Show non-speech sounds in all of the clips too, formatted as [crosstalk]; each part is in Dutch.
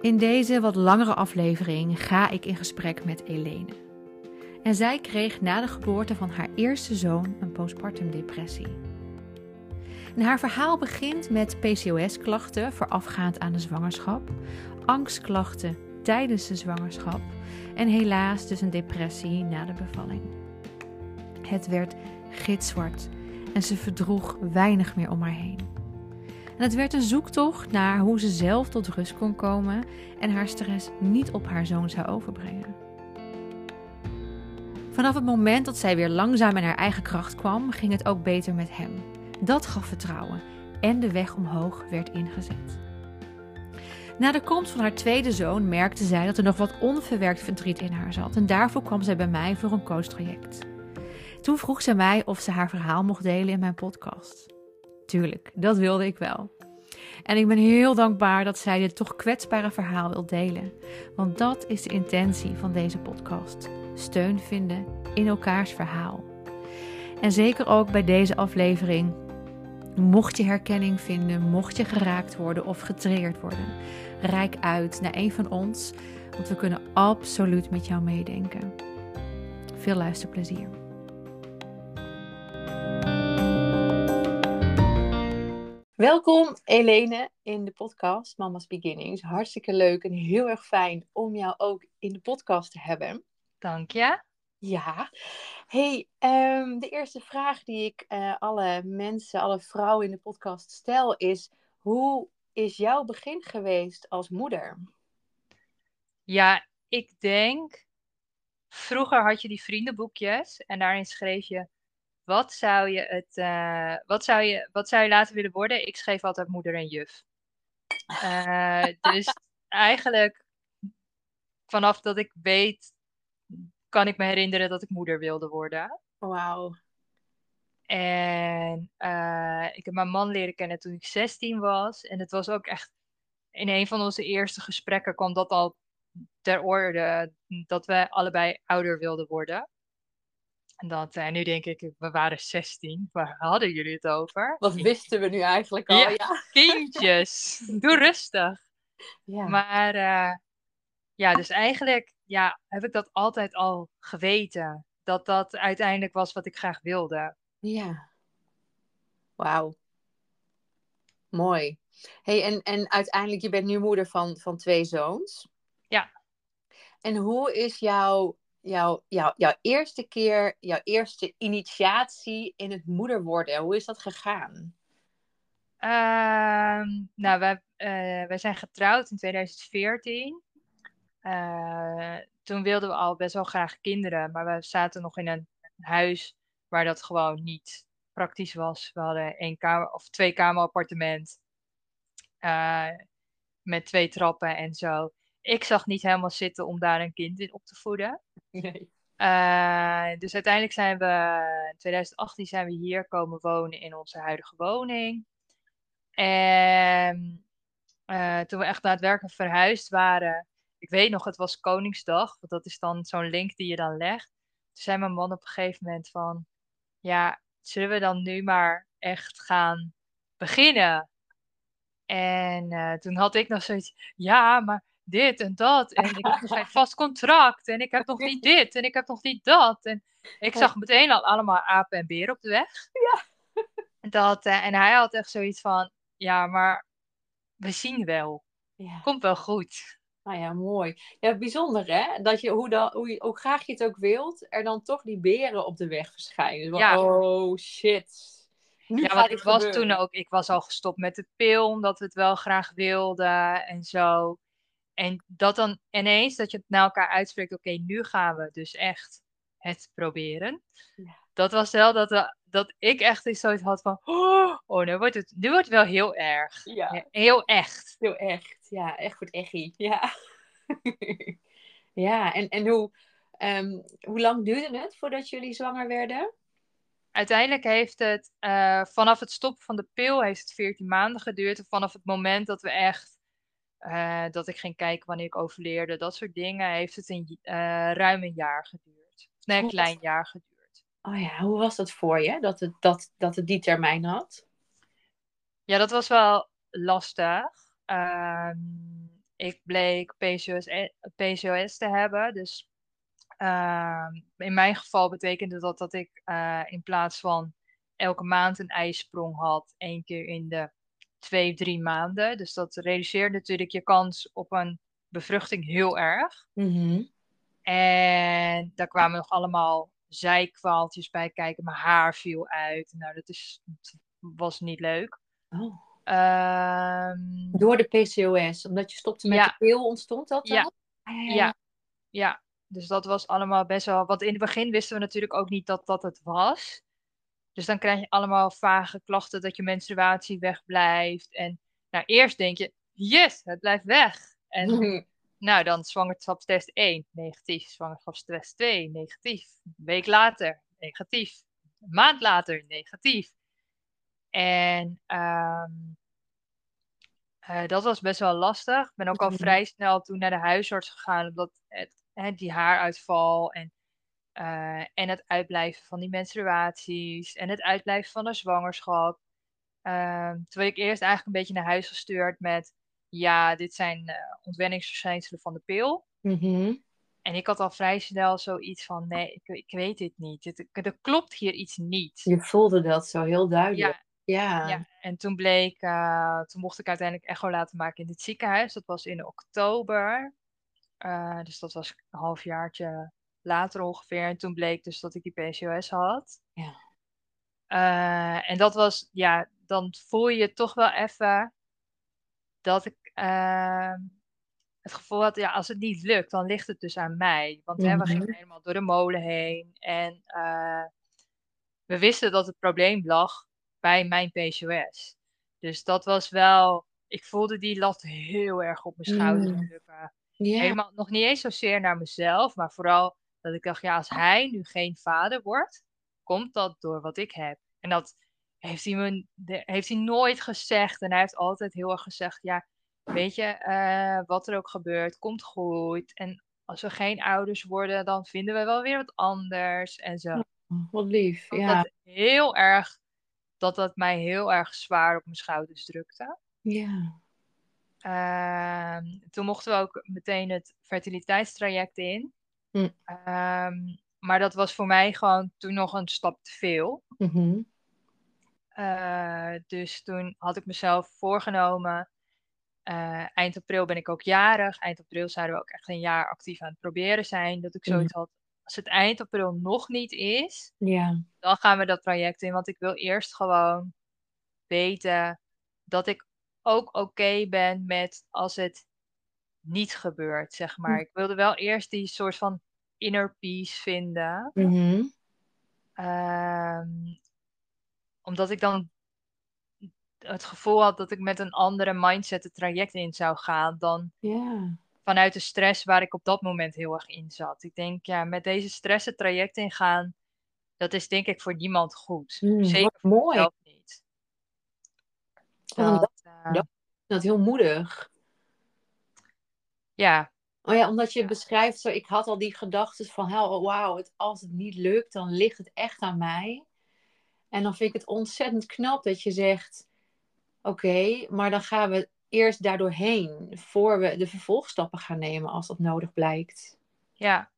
In deze wat langere aflevering ga ik in gesprek met Elene. En zij kreeg na de geboorte van haar eerste zoon een postpartum depressie. En haar verhaal begint met PCOS-klachten voorafgaand aan de zwangerschap, angstklachten tijdens de zwangerschap en helaas dus een depressie na de bevalling. Het werd gitzwart en ze verdroeg weinig meer om haar heen. En het werd een zoektocht naar hoe ze zelf tot rust kon komen en haar stress niet op haar zoon zou overbrengen. Vanaf het moment dat zij weer langzaam in haar eigen kracht kwam, ging het ook beter met hem. Dat gaf vertrouwen en de weg omhoog werd ingezet. Na de komst van haar tweede zoon merkte zij dat er nog wat onverwerkt verdriet in haar zat en daarvoor kwam zij bij mij voor een coachtraject. Toen vroeg ze mij of ze haar verhaal mocht delen in mijn podcast. Tuurlijk, dat wilde ik wel. En ik ben heel dankbaar dat zij dit toch kwetsbare verhaal wil delen. Want dat is de intentie van deze podcast. Steun vinden in elkaars verhaal. En zeker ook bij deze aflevering. Mocht je herkenning vinden, mocht je geraakt worden of getriggerd worden, reik uit naar een van ons, want we kunnen absoluut met jou meedenken. Veel luisterplezier. Welkom Elene in de podcast Mama's Beginnings. Hartstikke leuk en heel erg fijn om jou ook in de podcast te hebben. Dank je. Ja. Hey, ehm, de eerste vraag die ik uh, alle mensen, alle vrouwen in de podcast stel is: hoe is jouw begin geweest als moeder? Ja, ik denk. Vroeger had je die vriendenboekjes en daarin schreef je wat zou je, het, uh, wat zou je, wat zou je later willen worden? Ik schreef altijd moeder en juf. Uh, [laughs] dus eigenlijk vanaf dat ik weet, kan ik me herinneren dat ik moeder wilde worden. Wauw. En uh, ik heb mijn man leren kennen toen ik 16 was. En het was ook echt, in een van onze eerste gesprekken kwam dat al ter orde, dat we allebei ouder wilden worden. En, dat, en nu denk ik, we waren 16. Waar hadden jullie het over? Wat wisten we nu eigenlijk al? Ja, ja. [laughs] kindjes. Doe rustig. Ja. Maar uh, ja, dus eigenlijk ja, heb ik dat altijd al geweten. Dat dat uiteindelijk was wat ik graag wilde. Ja. Wauw. Mooi. Hey, en, en uiteindelijk, je bent nu moeder van, van twee zoons. Ja. En hoe is jouw jouw, jouw, jouw eerste keer, jouw eerste initiatie in het moeder worden? Hoe is dat gegaan? Uh, nou, wij, uh, wij zijn getrouwd in 2014. Uh, eh, toen wilden we al best wel graag kinderen, maar we zaten nog in een huis waar dat gewoon niet praktisch was. We hadden één kamer of twee kamer appartement uh, met twee trappen en zo ik zag niet helemaal zitten om daar een kind in op te voeden. Nee. Uh, dus uiteindelijk zijn we, in 2018 zijn we hier komen wonen in onze huidige woning. En uh, toen we echt daadwerkelijk verhuisd waren, ik weet nog, het was Koningsdag, want dat is dan zo'n link die je dan legt. Toen zei mijn man op een gegeven moment van, ja, zullen we dan nu maar echt gaan beginnen? En uh, toen had ik nog zoiets, ja, maar dit en dat. En ik heb nog geen [laughs] vast contract. En ik heb nog niet dit. En ik heb nog niet dat. En ik zag meteen al allemaal apen en beren op de weg. Ja. [laughs] Dat, uh, en hij had echt zoiets van: ja, maar we zien wel. Ja. Komt wel goed. Nou ja, mooi. Ja, bijzonder hè? Dat je, hoe, dan, hoe, hoe graag je het ook wilt, er dan toch die beren op de weg verschijnen. ja. Oh shit. Nu ja, want ik was toen ook, ik was al gestopt met de pil, omdat we het wel graag wilden en zo. En dat dan ineens, dat je het naar elkaar uitspreekt, oké, nu gaan we dus echt het proberen. Ja. Dat was wel dat, dat ik echt zoiets had van, oh, oh, nu wordt het, nu wordt het wel heel erg. Ja. Heel echt. Heel echt, ja, echt goed echie. Ja, [laughs] ja en, en hoe, um, hoe lang duurde het voordat jullie zwanger werden? Uiteindelijk heeft het, uh, vanaf het stoppen van de pil, heeft het 14 maanden geduurd. En vanaf het moment dat we echt uh, dat ik ging kijken wanneer ik overleerde, dat soort dingen, heeft het een, uh, ruim een jaar geduurd. Nee, een klein jaar geduurd. Oh ja, hoe was dat voor je, dat het, dat, dat het die termijn had? Ja, dat was wel lastig. Uh, ik bleek PCOS, PCOS te hebben. Dus ehm, in mijn geval betekende dat dat ik eh, in plaats van elke maand een ijsprong had, één keer in de twee, drie maanden. Dus dat reduceert natuurlijk je kans op een bevruchting heel erg. Mhm. En daar kwamen nog allemaal zijkwaaltjes bij kijken. Mijn haar viel uit. Nou, dat, is, dat was niet leuk. Oh. Ehm, Door de PCOS, omdat je stopte met Ja. de pil, ontstond dat dan? Ja. Ah, ja, ja, dus dat was allemaal best wel. Want in het begin wisten we natuurlijk ook niet dat dat het was. Dus dan krijg je allemaal vage klachten dat je menstruatie wegblijft. En nou, eerst denk je, yes, het blijft weg. En [laughs] nou, dan zwangerschapstest 1, negatief. Zwangerschapstest 2, negatief. Een week later, negatief. Een maand later, negatief. En ehm, eh, dat was best wel lastig. Ik ben ook al Mhm. vrij snel toen naar de huisarts gegaan, omdat het, die haaruitval en, eh, en het uitblijven van die menstruaties en het uitblijven van de zwangerschap. Ehm, toen werd ik eerst eigenlijk een beetje naar huis gestuurd met, ja, dit zijn eh, ontwenningsverschijnselen van de pil. Mhm. En ik had al vrij snel zoiets van, nee, ik, ik weet dit niet. Dit, er klopt hier iets niet. Je voelde dat zo heel duidelijk. Ja, Ja. ja, en toen bleek, eh, toen mocht ik uiteindelijk echo laten maken in het ziekenhuis. Dat was in oktober. Dus dat was een halfjaartje later ongeveer. En toen bleek dus dat ik die PCOS had. Ja. Eh, en dat was, ja, dan voel je toch wel even dat ik eh, het gevoel had, ja, als het niet lukt, dan ligt het dus aan mij. Want hè, we Mhm. gingen helemaal door de molen heen. En eh, we wisten dat het probleem lag bij mijn PCOS. Dus dat was wel, ik voelde die lat heel erg op mijn schouders Mm. drukken. Helemaal, nog niet eens zozeer naar mezelf, maar vooral dat ik dacht, ja, als hij nu geen vader wordt, komt dat door wat ik heb. En dat heeft hij, me, heeft hij nooit gezegd. En hij heeft altijd heel erg gezegd, ja, weet je, eh, wat er ook gebeurt, komt goed. En als we geen ouders worden, dan vinden we wel weer wat anders en zo. Wat lief. Ja. heel erg, dat dat mij heel erg zwaar op mijn schouders drukte. Ja. Ehm, toen mochten we ook meteen het fertiliteitstraject in. Hm. Ehm, maar dat was voor mij gewoon toen nog een stap te veel. Mhm. Eh, dus toen had ik mezelf voorgenomen. eh, eind april ben ik ook jarig. Eind april zouden we ook echt een jaar actief aan het proberen zijn. Dat ik zoiets had. Als het eind april nog niet is, dan gaan we dat traject in. Want ik wil eerst gewoon weten dat ik ook oké ben met als het niet gebeurt, zeg maar. Ik wilde wel eerst die soort van inner peace vinden. Mhm. Ehm, omdat ik dan het gevoel had dat ik met een andere mindset het traject in zou gaan dan vanuit de stress waar ik op dat moment heel erg in zat. Ik denk, ja, met deze stress het traject ingaan, dat is denk ik voor niemand goed. Mm, Zeker voor mooi. mezelf niet. Wat een Dat, eh, dat- Dat heel moedig. Ja, Oh ja, omdat je Ja. beschrijft zo, ik had al die gedachten van, oh, wauw, het, als het niet lukt, dan ligt het echt aan mij. En dan vind ik het ontzettend knap dat je zegt, oké, maar dan gaan we eerst daardoorheen, voor we de vervolgstappen gaan nemen als dat nodig blijkt. ja.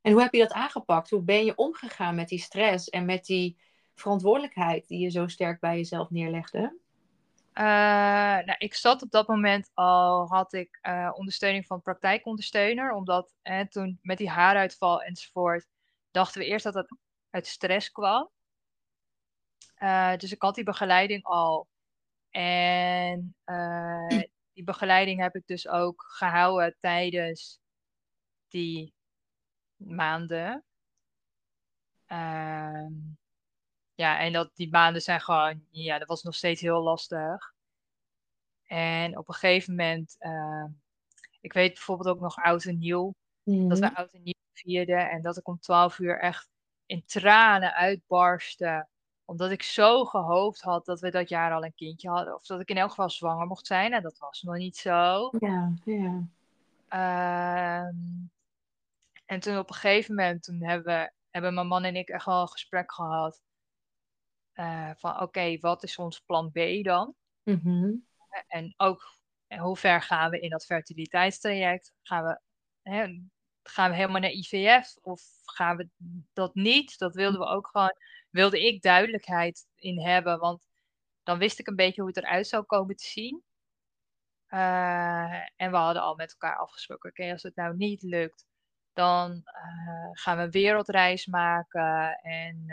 En hoe heb je dat aangepakt? Hoe ben je omgegaan met die stress en met die verantwoordelijkheid die je zo sterk bij jezelf neerlegde? Eh, nou, ik zat op dat moment al, had ik eh, ondersteuning van praktijkondersteuner, omdat toen met die haaruitval enzovoort, dachten we eerst dat het uit stress kwam. Eh, dus ik had die begeleiding al. En [clears throat] die begeleiding heb ik dus ook gehouden tijdens die maanden. Ehm, ja, en dat, die maanden zijn gewoon, ja, dat was nog steeds heel lastig. En op een gegeven moment, ehm, ik weet bijvoorbeeld ook nog oud en nieuw, dat we oud en nieuw vierden en dat ik om 12 uur echt in tranen uitbarstte. Omdat ik zo gehoopt had dat we dat jaar al een kindje hadden. Of dat ik in elk geval zwanger mocht zijn. En dat was nog niet zo. Ja, ja. Ehm, en toen op een gegeven moment, toen hebben, we, hebben mijn man en ik echt wel een gesprek gehad. Eh, van oké, wat is ons plan B dan? Mhm. En ook en hoe ver gaan we in dat fertiliteitstraject? Gaan we, hè, gaan we helemaal naar IVF of gaan we dat niet? Dat wilden we ook gewoon, wilde ik duidelijkheid in hebben, want dan wist ik een beetje hoe het eruit zou komen te zien. Eh, en we hadden al met elkaar afgesproken, oké, als het nou niet lukt, dan eh, gaan we een wereldreis maken en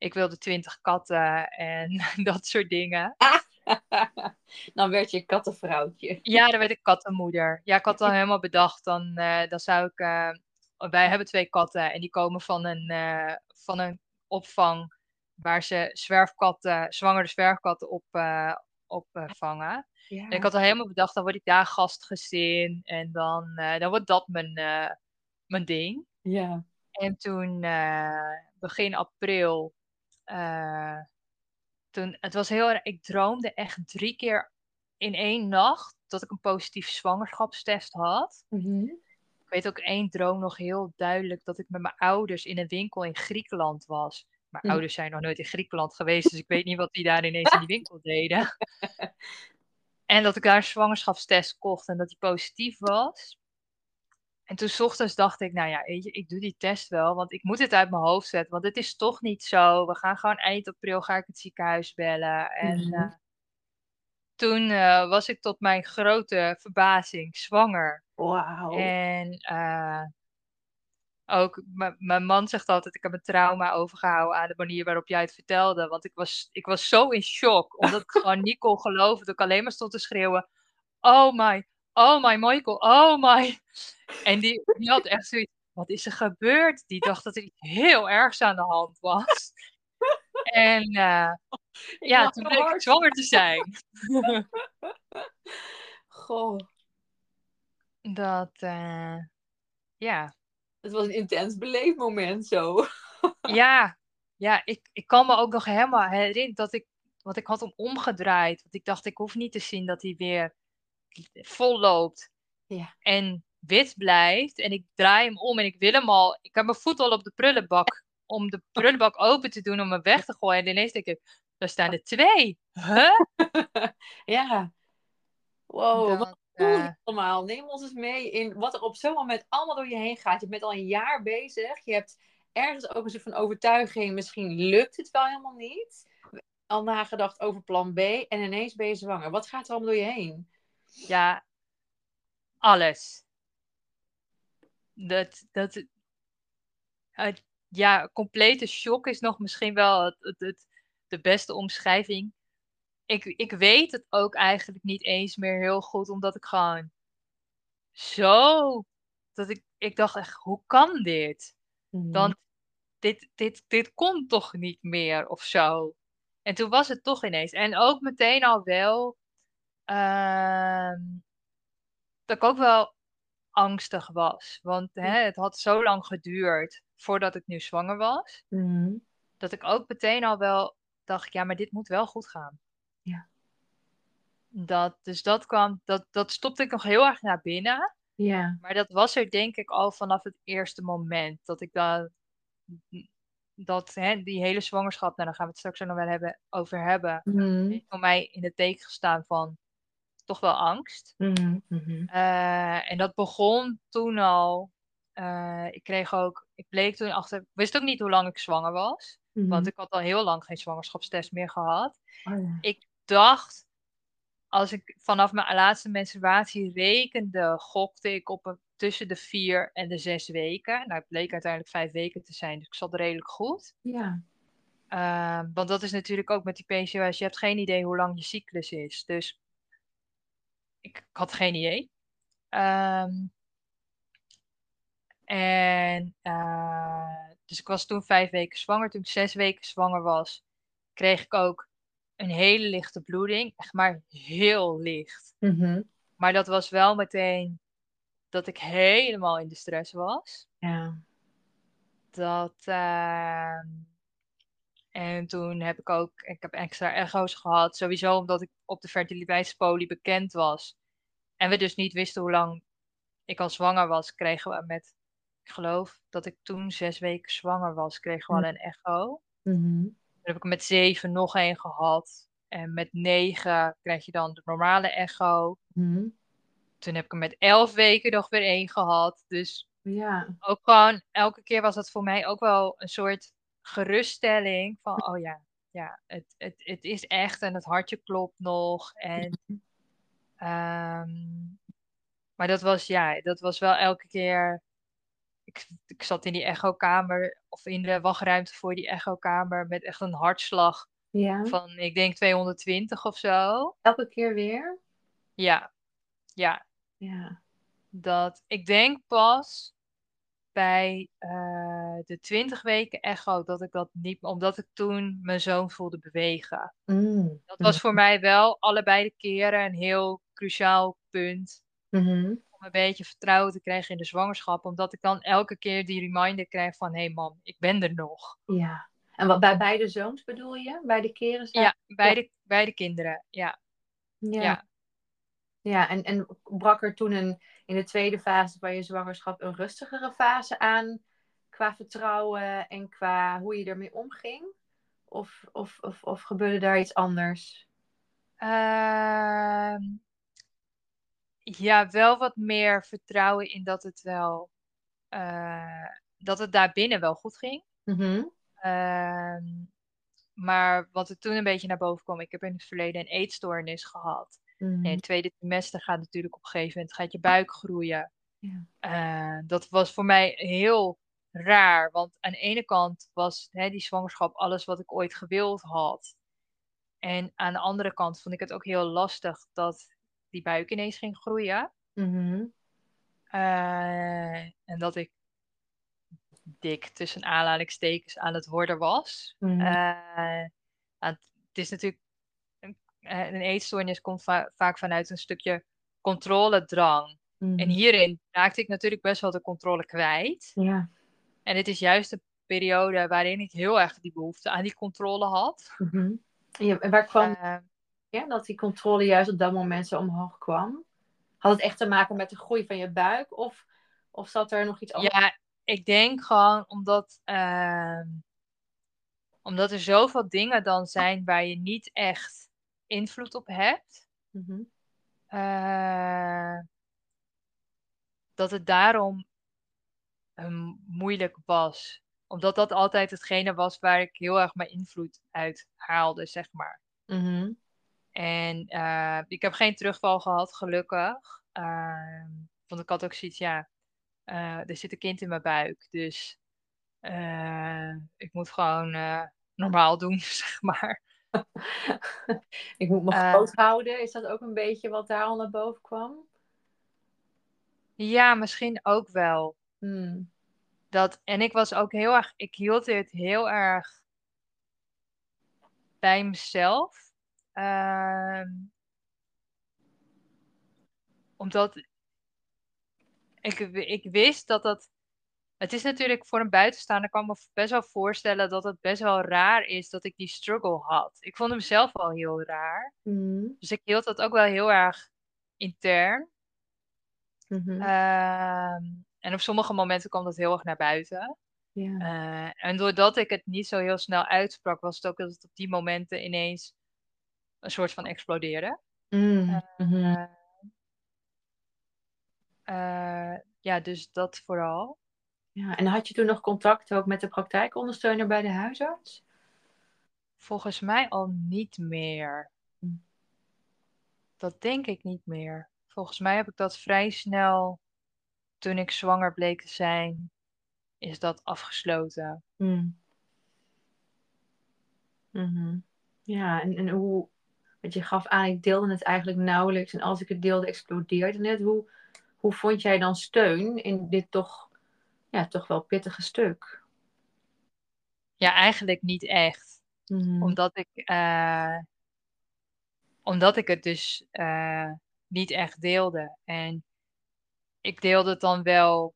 ik wilde twintig katten en [laughs] dat soort dingen. [laughs] dan werd je kattenvrouwtje. Ja, dan werd ik kattenmoeder. Ja, ik had al helemaal bedacht, dan, dan zou ik... wij hebben twee katten en die komen van een, van een opvang waar ze zwerfkatten, zwangere zwerfkatten op, opvangen. Ja. En ik had al helemaal bedacht, dan word ik daar gastgezin en dan, dan wordt dat mijn, mijn ding. Ja. En toen, begin april, toen, het was heel erg, ik droomde echt drie keer in één nacht dat ik een positief zwangerschapstest had. Mm -hmm. Ik weet ook één droom nog heel duidelijk dat ik met mijn ouders in een winkel in Griekenland was. Mijn mm. ouders zijn nog nooit in Griekenland geweest, dus ik weet niet wat die daar ineens in die winkel [laughs] deden. En dat ik daar een zwangerschapstest kocht en dat die positief was. En toen s ochtends dacht ik, nou ja, ik doe die test wel, want ik moet het uit mijn hoofd zetten, want het is toch niet zo. We gaan gewoon eind april ga ik het ziekenhuis bellen. En mm -hmm. uh, toen uh, was ik tot mijn grote verbazing zwanger. Wauw. En uh, ook, mijn man zegt altijd, ik heb een trauma overgehouden aan de manier waarop jij het vertelde. Want ik was, ik was zo in shock, omdat ik [laughs] gewoon niet kon geloven. Dat ik alleen maar stond te schreeuwen, oh my, oh my Michael, oh my. En die, die had echt zoiets, wat is er gebeurd? Die dacht dat er iets heel ergs aan de hand was. En uh, ja, toen bleek ik zwanger te zijn. [laughs] Goh. Dat, uh, ja, het was een intens beleefmoment zo. [laughs] ja, ja ik, ik kan me ook nog helemaal herinneren dat ik, want ik had hem omgedraaid. Want ik dacht, ik hoef niet te zien dat hij weer vol loopt. Ja. En wit blijft. En ik draai hem om en ik wil hem al. Ik heb mijn voet al op de prullenbak. Om de prullenbak open te doen om hem weg te gooien. En ineens denk ik, daar staan er twee. Huh? [laughs] ja. Wow, dat, uh, allemaal? Neem ons eens mee in wat er op zo'n moment allemaal door je heen gaat. Je bent al een jaar bezig. Je hebt ergens ook een soort van overtuiging. Misschien lukt het wel helemaal niet. Al nagedacht over plan B. En ineens ben je zwanger. Wat gaat er allemaal door je heen? Ja, alles. Dat, dat, het, ja, complete shock is nog misschien wel het, het, het, de beste omschrijving ik, ik weet het ook eigenlijk niet eens meer heel goed, omdat ik gewoon zo. Dat ik, ik dacht echt, hoe kan dit? Mhm. Dan, dit, dit, dit komt toch niet meer of zo. En toen was het toch ineens. En ook meteen al wel. Ehm, dat ik ook wel angstig was. Want hè, het had zo lang geduurd voordat ik nu zwanger was. Mhm. Dat ik ook meteen al wel dacht, ja, maar dit moet wel goed gaan. Ja. Dat, dus dat kwam, dat, dat stopte ik nog heel erg naar binnen. Ja. Maar dat was er denk ik al vanaf het eerste moment dat ik dat, dat hè, die hele zwangerschap, nou daar gaan we het straks nog wel hebben, over hebben, Mhm. heeft voor mij in het teken gestaan van toch wel angst. Mhm, mhm. Eh, en dat begon toen al. eh, ik kreeg ook, ik bleek toen achter, ik wist ook niet hoe lang ik zwanger was. Want Mhm. ik had al heel lang geen zwangerschapstest meer gehad. Oh ja. Ik dacht, als ik vanaf mijn laatste menstruatie rekende, gokte ik op een, tussen de vier en de zes weken. Nou, het bleek uiteindelijk vijf weken te zijn, dus ik zat redelijk goed. Ja. Ehm, want dat is natuurlijk ook met die PCOS, je hebt geen idee hoe lang je cyclus is. Dus ik, ik had geen idee. Ehm, en eh, dus ik was toen vijf weken zwanger. Toen ik zes weken zwanger was, kreeg ik ook een hele lichte bloeding. Echt maar heel licht. Mhm. Maar dat was wel meteen dat ik helemaal in de stress was. Ja. Dat, ehm, en toen heb ik ook, ik heb extra echo's gehad. Sowieso omdat ik op de fertiliteitspolie bekend was. En we dus niet wisten hoe lang ik al zwanger was, kregen we met, ik geloof dat ik toen zes weken zwanger was, kregen we al een echo. Mhm. Toen heb ik er met zeven nog één gehad. En met negen krijg je dan de normale echo. Mhm. Toen heb ik er met elf weken nog weer één gehad. Dus Ja. ook gewoon, elke keer was dat voor mij ook wel een soort geruststelling. Van, oh ja, ja het, het, het is echt en het hartje klopt nog. En, ehm, maar dat was, ja, dat was wel elke keer... Ik, ik zat in die echokamer, of in de wachtruimte voor die echokamer, met echt een hartslag Ja. van, ik denk 220 of zo. Elke keer weer? Ja, ja. Ja. dat ik denk pas bij eh, de 20 weken echo dat ik dat niet, omdat ik toen mijn zoon voelde bewegen. Mm. Dat was voor mij wel allebei de keren een heel cruciaal punt Mhm. om een beetje vertrouwen te krijgen in de zwangerschap, omdat ik dan elke keer die reminder krijg van hé hey mam, ik ben er nog. Ja. En wat bij beide zoons bedoel je? Beide keren? zijn- Ja, bij, De, bij de kinderen, ja. Ja. ja. Ja, en, en brak er toen een, in de tweede fase van je zwangerschap een rustigere fase aan qua vertrouwen en qua hoe je ermee omging? Of, of, of, of gebeurde daar iets anders? Ehm, ja, wel wat meer vertrouwen in dat het wel, eh, dat het daarbinnen wel goed ging. Mhm. Ehm, maar wat er toen een beetje naar boven kwam, ik heb in het verleden een eetstoornis gehad. Mhm. En het tweede trimester gaat natuurlijk op een gegeven moment gaat je buik groeien. Ja. Eh, dat was voor mij heel raar, want aan de ene kant was hè, die zwangerschap alles wat ik ooit gewild had. En aan de andere kant vond ik het ook heel lastig dat die buik ineens ging groeien. Mhm. Eh, en dat ik dik tussen aanhalingstekens aan het worden was. Mhm. Eh, het is natuurlijk, een, eh, een eetstoornis komt va- vaak vanuit een stukje controledrang. Mhm. En hierin raakte ik natuurlijk best wel de controle kwijt. Ja. En het is juist de periode waarin ik heel erg die behoefte aan die controle had. Mhm. En je- en waar kwam Eh, ja, dat die controle juist op dat moment zo omhoog kwam? Had het echt te maken met de groei van je buik? Of, of zat er nog iets anders? Ja, ik denk gewoon omdat, ehm, omdat er zoveel dingen dan zijn waar je niet echt invloed op hebt. Eh, dat het daarom ehm, moeilijk was. Omdat dat altijd hetgene was waar ik heel erg mijn invloed uit haalde, zeg maar. Mhm. En eh, ik heb geen terugval gehad, gelukkig. Ehm, want ik had ook zoiets, ja, eh, er zit een kind in mijn buik. Dus ik moet gewoon normaal doen, [laughs] zeg maar. [laughs] Ik moet me Eh. groot houden. Is dat ook een beetje wat daar al naar boven kwam? Ja, misschien ook wel. Hmm. Dat, en ik was ook heel erg, ik hield dit heel erg bij mezelf. Ehm, omdat ik, ik wist dat dat. Het is natuurlijk voor een buitenstaander, kan ik me best wel voorstellen dat het best wel raar is dat ik die struggle had. Ik vond hem zelf wel heel raar. Hmm. Dus ik hield dat ook wel heel erg intern. Mhm. Ehm, en op sommige momenten kwam dat heel erg naar buiten. Eh, en doordat ik het niet zo heel snel uitsprak, was het ook dat het op die momenten ineens een soort van explodeerde. Hmm. Mhm. Eh, eh, ja, dus dat vooral. Ja. En had je toen nog contact ook met de praktijkondersteuner bij de huisarts? Volgens mij al niet meer. Dat denk ik niet meer. Volgens mij heb ik dat vrij snel, toen ik zwanger bleek te zijn, is dat afgesloten. Hmm. Mhm. Ja, en, en hoe, want je gaf aan, ik deelde het eigenlijk nauwelijks. En als ik het deelde, explodeerde het. Hoe, hoe vond jij dan steun in dit toch, ja, toch wel pittige stuk? Ja, eigenlijk niet echt. Mhm. Omdat ik, eh, omdat ik het dus eh, niet echt deelde. En ik deelde het dan wel.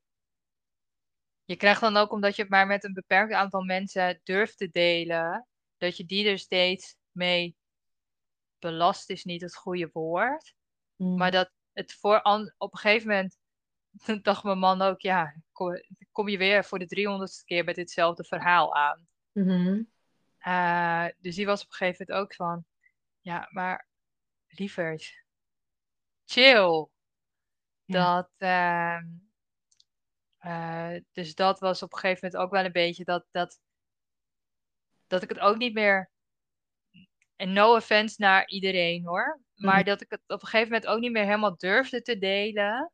Je krijgt dan ook, omdat je het maar met een beperkt aantal mensen durft te delen, dat je die er steeds mee belast, is niet het goede woord. Mhm. Maar dat het voor op een gegeven moment [laughs] dacht mijn man ook, ja, kom, kom je weer voor de 300ste keer met ditzelfde verhaal aan. Mhm. Eh, dus die was op een gegeven moment ook van, Ja, maar lieverd, chill. Ja. Dat, ehm, eh, dus dat was op een gegeven moment ook wel een beetje dat, dat, dat ik het ook niet meer. En no offense naar iedereen hoor. Maar Mhm. dat ik het op een gegeven moment ook niet meer helemaal durfde te delen.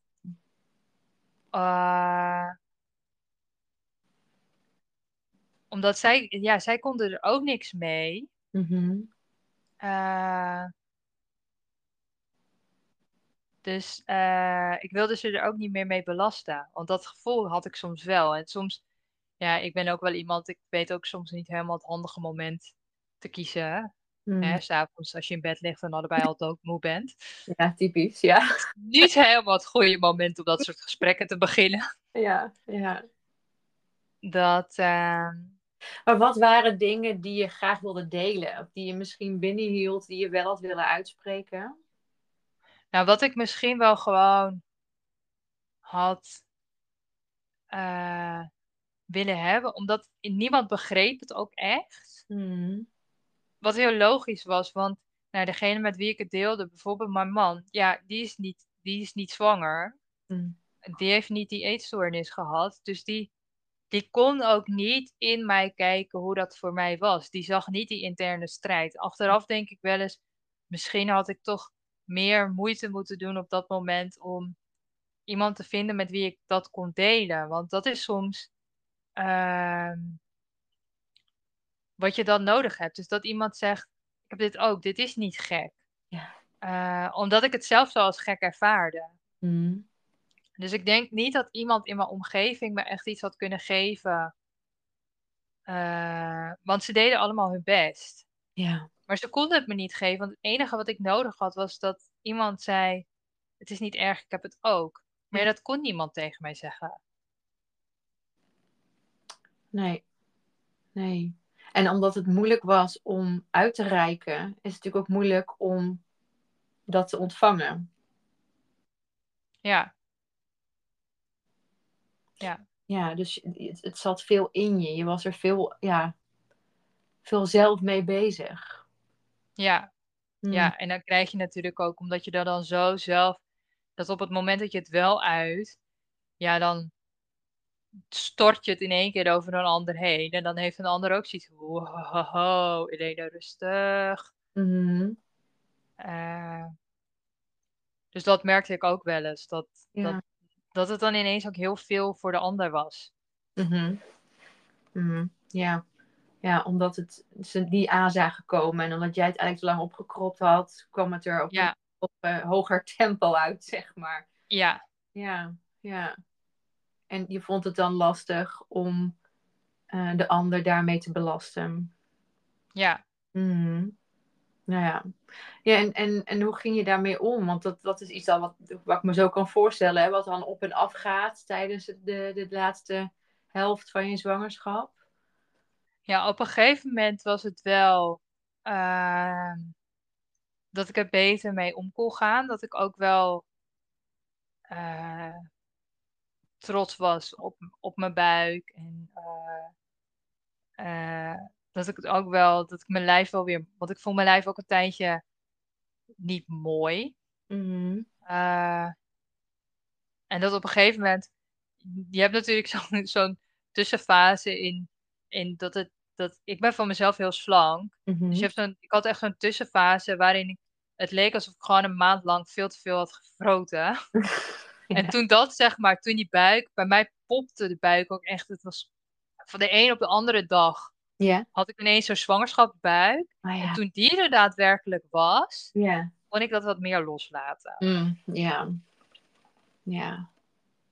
Eh, omdat zij, ja, zij konden er ook niks mee. Eh, dus eh, ik wilde ze er ook niet meer mee belasten. Want dat gevoel had ik soms wel. En soms, ja, ik ben ook wel iemand, ik weet ook soms niet helemaal het handige moment te kiezen. Mm. S'avonds als je in bed ligt en allebei al doodmoe bent. Ja, typisch. Ja. Niet helemaal het goede moment om dat soort gesprekken te beginnen. Ja, ja. Dat, eh, Maar wat waren dingen die je graag wilde delen? Of die je misschien binnenhield, die je wel had willen uitspreken? nou, wat ik misschien wel gewoon had eh, willen hebben, omdat niemand begreep het ook echt. Mm. Wat heel logisch was, want nou, degene met wie ik het deelde, bijvoorbeeld mijn man, ja, die is niet, die is niet zwanger. Mm. Die heeft niet die eetstoornis gehad. Dus die, die kon ook niet in mij kijken hoe dat voor mij was. Die zag niet die interne strijd. Achteraf denk ik wel eens, misschien had ik toch meer moeite moeten doen op dat moment om iemand te vinden met wie ik dat kon delen. Want dat is soms ehm, wat je dan nodig hebt. Dus dat iemand zegt, ik heb dit ook, dit is niet gek. Ja. Eh, omdat ik het zelf zo als gek ervaarde. Mm. Dus ik denk niet dat iemand in mijn omgeving me echt iets had kunnen geven. Eh, want ze deden allemaal hun best. Ja. Maar ze konden het me niet geven. Want het enige wat ik nodig had was dat iemand zei: Het is niet erg, ik heb het ook. Maar ja, dat kon niemand tegen mij zeggen. Nee. Nee. En omdat het moeilijk was om uit te reiken, is het natuurlijk ook moeilijk om dat te ontvangen. Ja. Ja. Ja, dus het, het zat veel in je. Je was er veel, ja, veel zelf mee bezig. Ja. Mm. Ja, en dan krijg je natuurlijk ook, omdat je er dan zo zelf, dat op het moment dat je het wel uit, ja, dan stort je het in één keer over een ander heen. En dan heeft een ander ook zoiets, wow, Elena, rustig. Mhm. Eh, dus dat merkte ik ook wel eens, dat, Ja. dat, dat het dan ineens ook heel veel voor de ander was. Mhm. Mhm. Ja. ja, omdat het, ze niet aan zagen komen en omdat jij het eigenlijk te lang opgekropt had, kwam het er op Ja. een op, hoger tempo uit, zeg maar. Ja, Ja, ja. En je vond het dan lastig om eh, de ander daarmee te belasten. ja. Mhm. Nou ja. Ja, en, en, en hoe ging je daarmee om? Want dat, dat is iets al wat, wat ik me zo kan voorstellen, hè, wat dan op en af gaat tijdens de, de laatste helft van je zwangerschap. Ja, op een gegeven moment was het wel ehm, dat ik er beter mee om kon gaan. Dat ik ook wel eh, trots was op, op mijn buik. En eh, eh, dat ik het ook wel, dat ik mijn lijf wel weer, want ik vond mijn lijf ook een tijdje niet mooi. Mhm. Eh, en dat op een gegeven moment, je hebt natuurlijk [laughs] zo'n zo'n tussenfase in, in dat het, dat, ik ben van mezelf heel slank. Mhm. Dus je hebt zo'n, ik had echt zo'n tussenfase waarin ik, het leek alsof ik gewoon een maand lang veel te veel had gefroten. [laughs] En toen dat, zeg maar, toen die buik, bij mij popte de buik ook echt, het was van de een op de andere dag Ja, had ik ineens zo'n zwangerschapsbuik. ah En toen die er daadwerkelijk was, Ja. kon ik dat wat meer loslaten. Mm, ja. Ja.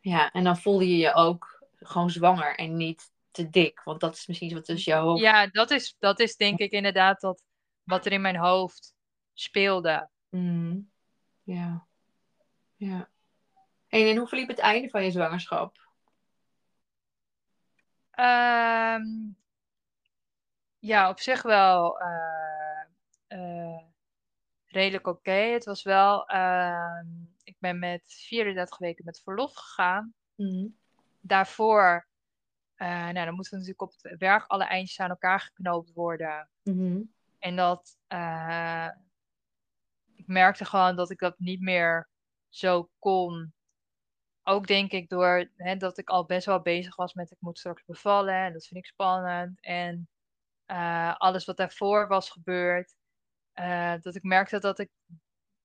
Ja, en dan voelde je je ook gewoon zwanger en niet te dik. Want dat is misschien wat tussen jouw hoofd. Ja, dat is, dat is denk ik inderdaad dat, wat er in mijn hoofd speelde. Mm. Ja. Ja. En, en hoe verliep het einde van je zwangerschap? Ehm, ja, op zich wel eh, eh, redelijk oké. Het was wel, ehm, ik ben met 34 weken met verlof gegaan. Mm. Daarvoor, eh, nou, dan moeten natuurlijk op het werk alle eindjes aan elkaar geknoopt worden. Mhm. En dat, eh, merkte gewoon dat ik dat niet meer zo kon. Ook denk ik door hè, dat ik al best wel bezig was met ik moet straks bevallen. En dat vind ik spannend. En eh, alles wat daarvoor was gebeurd. eh, dat ik merkte dat ik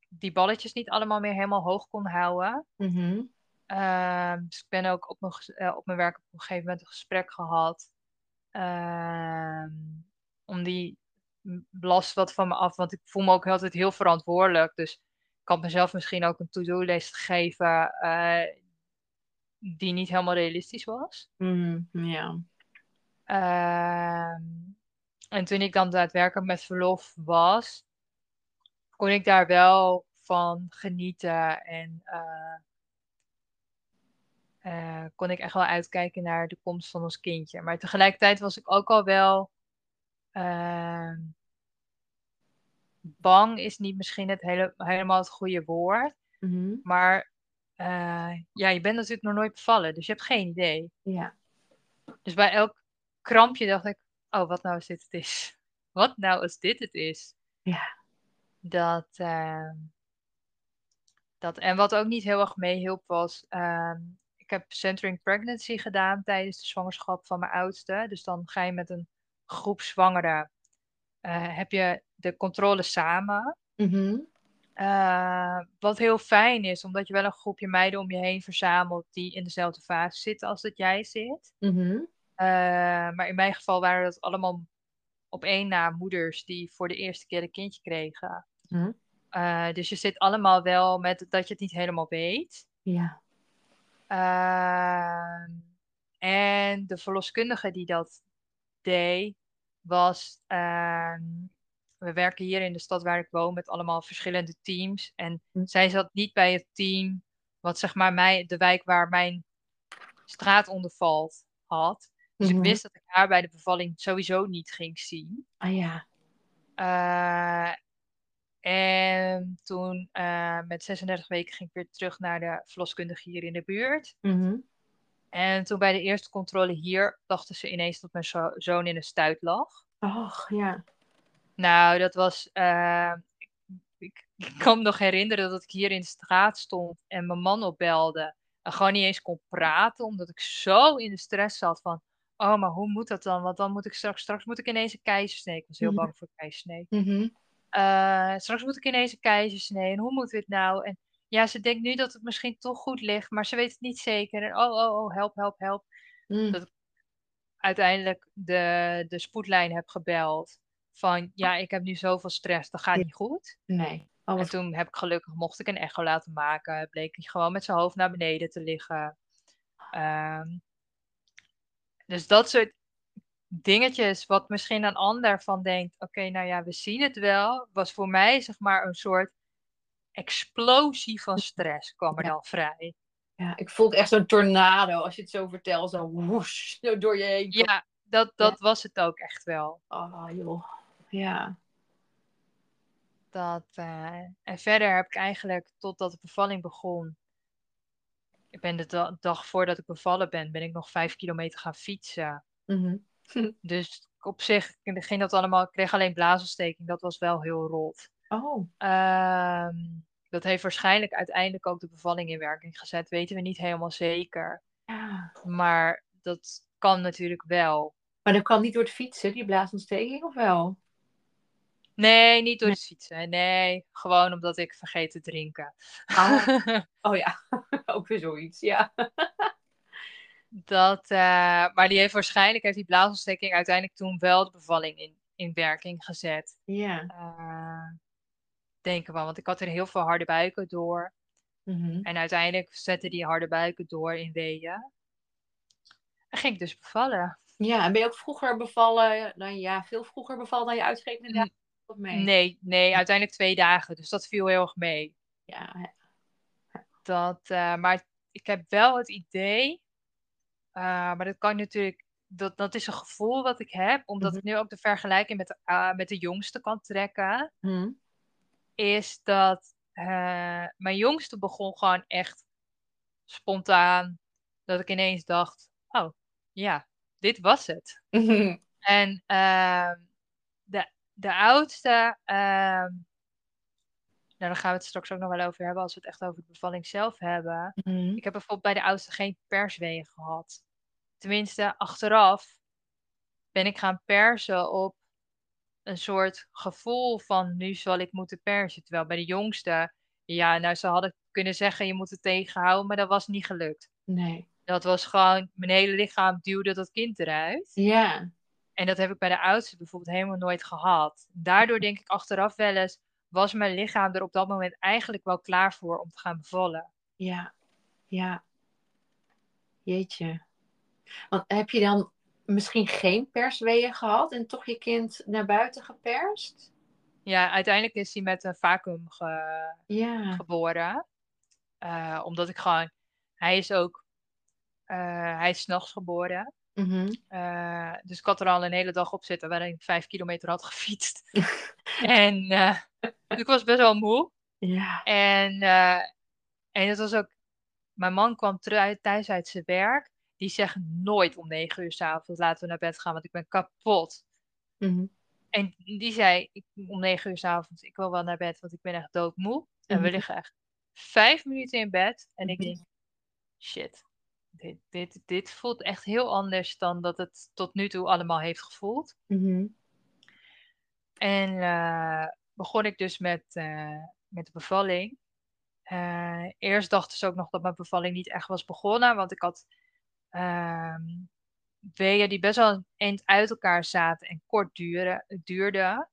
die balletjes niet allemaal meer helemaal hoog kon houden. Mhm. Ehm, dus ik ben ook op mijn, eh, op mijn werk op een gegeven moment een gesprek gehad. ehm, om die last wat van me af. Want ik voel me ook altijd heel verantwoordelijk. Dus ik had mezelf misschien ook een to-do-lijst gegeven eh, die niet helemaal realistisch was. Mhm. Ja. Ehm, en toen ik dan daadwerkelijk met verlof was, kon ik daar wel van genieten. En eh, eh, kon ik echt wel uitkijken naar de komst van ons kindje. Maar tegelijkertijd was ik ook al wel. ehm, bang is niet misschien het hele, helemaal het goede woord. Mhm. Maar eh, ja, je bent natuurlijk nog nooit bevallen, dus je hebt geen idee. Ja. Dus bij elk krampje dacht ik, oh, wat nou als dit het is? [laughs] Wat nou als dit het is? Ja. Dat, ehm, dat, en wat ook niet heel erg meehielp was, ehm, ik heb centering pregnancy gedaan tijdens de zwangerschap van mijn oudste. Dus dan ga je met een groep zwangeren, eh, heb je de controle samen. Mhm. Eh, wat heel fijn is, omdat je wel een groepje meiden om je heen verzamelt die in dezelfde fase zitten als dat jij zit. Mhm. Eh, maar in mijn geval waren dat allemaal op één na moeders die voor de eerste keer een kindje kregen. Mhm. Eh, dus je zit allemaal wel met dat je het niet helemaal weet. Ja. Ehm, en de verloskundige die dat deed, was. We werken hier in de stad waar ik woon met allemaal verschillende teams. En Hm. zij zat niet bij het team, wat zeg maar mij, de wijk waar mijn straat onder valt, had. Dus Mhm. ik wist dat ik haar bij de bevalling sowieso niet ging zien. Ah ja. Eh, en toen eh, met 36 weken ging ik weer terug naar de verloskundige hier in de buurt. Mhm. En toen bij de eerste controle hier dachten ze ineens dat mijn zo- zoon in een stuit lag. Och, ja. Nou, dat was. eh, ik, ik kan me nog herinneren dat ik hier in de straat stond en mijn man opbelde. En gewoon niet eens kon praten, omdat ik zo in de stress zat van. Oh, maar hoe moet dat dan? Want dan moet ik straks, straks moet ik ineens een keizersnee. Ik was heel Mhm. bang voor keizersnee. Mhm. Eh, straks moet ik ineens een keizersnee. En hoe moet dit nou? En ja, ze denkt nu dat het misschien toch goed ligt, maar ze weet het niet zeker. En oh, oh, oh, help, help, help. Mm. Dat- Uiteindelijk de, de spoedlijn heb gebeld. Van ja, ik heb nu zoveel stress, dat gaat niet goed. Nee. Oh, En toen heb ik gelukkig, mocht ik een echo laten maken, bleek hij gewoon met zijn hoofd naar beneden te liggen. Ehm, dus dat soort dingetjes, wat misschien een ander van denkt, oké, nou ja, we zien het wel, was voor mij zeg maar een soort explosie van stress kwam er Ja. dan vrij. Ja, ik voel het echt zo'n tornado als je het zo vertelt. Zo woesh, zo door je heen. Ja, dat, dat was het ook echt wel. Oh, joh. Ja. Dat, eh, en verder heb ik eigenlijk, totdat de bevalling begon, ik ben de da- dag voordat ik bevallen ben, ben ik nog vijf kilometer gaan fietsen. Mhm. [laughs] Dus op zich ging dat allemaal, ik kreeg alleen blaasontsteking, dat was wel heel rot. Oh. Ehm, dat heeft waarschijnlijk uiteindelijk ook de bevalling in werking gezet, weten we niet helemaal zeker. Ja. Maar dat kan natuurlijk wel. Maar dat kan niet door het fietsen, die blaasontsteking, of wel? Nee, niet door Nee. het fietsen. Nee, gewoon omdat ik vergeet te drinken. Ah. [laughs] Oh ja, [laughs] ook weer zoiets, ja. Dat, eh, maar die heeft waarschijnlijk heeft die blaasontsteking uiteindelijk toen wel de bevalling in, in werking gezet. Ja. Eh, denken we, want ik had er heel veel harde buiken door. Mhm. En uiteindelijk zetten die harde buiken door in weeën. En ging ik dus bevallen. Ja, en ben je ook vroeger bevallen dan, ja, veel vroeger bevallen dan je uitgerekende? Of mee? Nee, nee, uiteindelijk twee dagen. Dus dat viel heel erg mee. Ja, Dat, eh, maar ik heb wel het idee, eh, maar dat kan natuurlijk, dat, dat is een gevoel wat ik heb, omdat Mhm. ik nu ook de vergelijking met de, eh, met de jongste kan trekken, Hm. is dat mijn jongste begon gewoon echt spontaan, dat ik ineens dacht, oh ja, dit was het. Mhm. [laughs] En ehm, de, de oudste, ehm, nou, daar gaan we het straks ook nog wel over hebben als we het echt over de bevalling zelf hebben. Mhm. Ik heb bijvoorbeeld bij de oudste geen persweeën gehad. Tenminste, achteraf ben ik gaan persen op een soort gevoel van nu zal ik moeten persen. Terwijl bij de jongste, ja, nou ze hadden kunnen zeggen je moet het tegenhouden, maar dat was niet gelukt. Nee. Dat was gewoon, mijn hele lichaam duwde dat kind eruit. Ja. En dat heb ik bij de oudste bijvoorbeeld helemaal nooit gehad. Daardoor denk ik achteraf wel eens, was mijn lichaam er op dat moment eigenlijk wel klaar voor om te gaan bevallen. Ja. Ja. Jeetje. Want heb je dan misschien geen persweeën gehad en toch je kind naar buiten geperst? Ja, uiteindelijk is hij met een vacuüm ge- Ja. geboren. Eh, omdat ik gewoon, hij is ook, eh, hij is s'nachts geboren. Mhm. Eh, dus ik had er al een hele dag op zitten waarin ik vijf kilometer had [laughs] gefietst. [laughs] en eh, ik was best wel moe. Ja. En, eh, en het was ook, mijn man kwam terug thuis uit zijn werk. Die zegt nooit om negen uur s'avonds laten we naar bed gaan, want ik ben kapot. Mhm. En die zei ik, om negen uur s'avonds, ik wil wel naar bed, want ik ben echt doodmoe. En we Mhm. liggen echt vijf minuten in bed. En ik denk, shit, dit, dit, dit voelt echt heel anders dan dat het tot nu toe allemaal heeft gevoeld. Mhm. En eh, begon ik dus met, eh, met de bevalling. Eh, eerst dachten ze ook nog dat mijn bevalling niet echt was begonnen, want ik had ehm weeën die best wel een eind uit elkaar zaten en kort duren, duurden.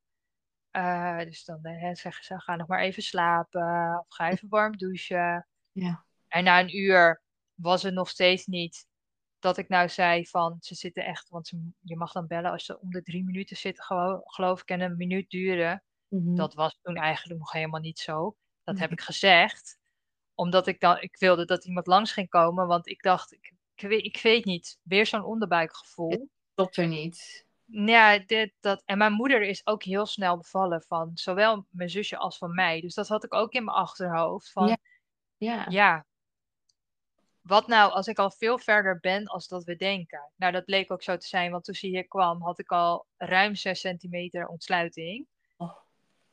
Dus dan eh, zeggen ze, ga nog maar even slapen of ga even warm douchen. Ja. En na een uur was het nog steeds niet dat ik nou zei van ze zitten echt, want ze, je mag dan bellen als ze om de drie minuten zitten, gewoon, geloof ik, en een minuut duren. Mhm. Dat was toen eigenlijk nog helemaal niet zo. Dat heb Nee. ik gezegd, omdat ik dan, ik wilde dat iemand langs ging komen, want ik dacht, ik, ik, weet, ik weet niet, weer zo'n onderbuikgevoel. Klopt er niet. Ja, dit, dat. En mijn moeder is ook heel snel bevallen van zowel mijn zusje als van mij. Dus dat had ik ook in mijn achterhoofd. Van Ja. Ja. ja, wat nou als ik al veel verder ben als dat we denken? Nou, dat bleek ook zo te zijn, want toen ze hier kwam had ik al ruim 6 centimeter ontsluiting. Oh.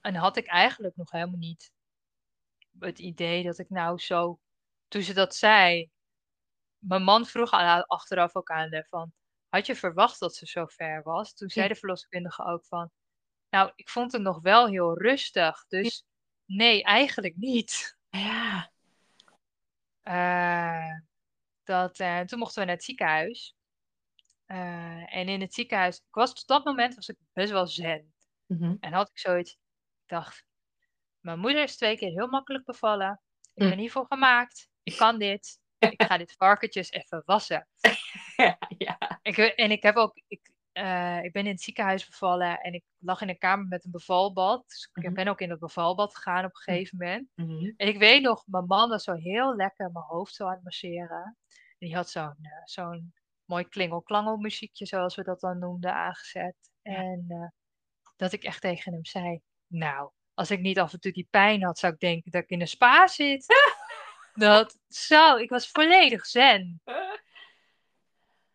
En had ik eigenlijk nog helemaal niet het idee dat ik nou zo... Toen ze dat zei, mijn man vroeg achteraf ook aan haar van... Had je verwacht dat ze zo ver was? Toen zei de verloskundige ook van... Nou, ik vond het nog wel heel rustig. Dus nee, eigenlijk niet. Ja. Eh, dat, eh, toen mochten we naar het ziekenhuis. Eh, en in het ziekenhuis, ik was tot dat moment was ik best wel zen. Mhm. En had ik zoiets, ik dacht, mijn moeder is twee keer heel makkelijk bevallen. Ik Hm. ben hiervoor gemaakt. Ik kan dit. [laughs] Ik ga dit varkentjes even wassen. Ja. [laughs] Ja. Ik, en ik heb ook, ik, eh, ik ben in het ziekenhuis bevallen en ik lag in een kamer met een bevalbad. Dus ik Mhm. ben ook in het bevalbad gegaan op een gegeven moment. Mhm. En ik weet nog, mijn man was zo heel lekker mijn hoofd zo aan het masseren. En die had zo'n eh, zo'n mooi klingel-klangel muziekje, zoals we dat dan noemden, aangezet. Ja. En eh, dat ik echt tegen hem zei, nou, als ik niet af en toe die pijn had, zou ik denken dat ik in een spa zit. [laughs] dat zo, ik was volledig zen. [laughs]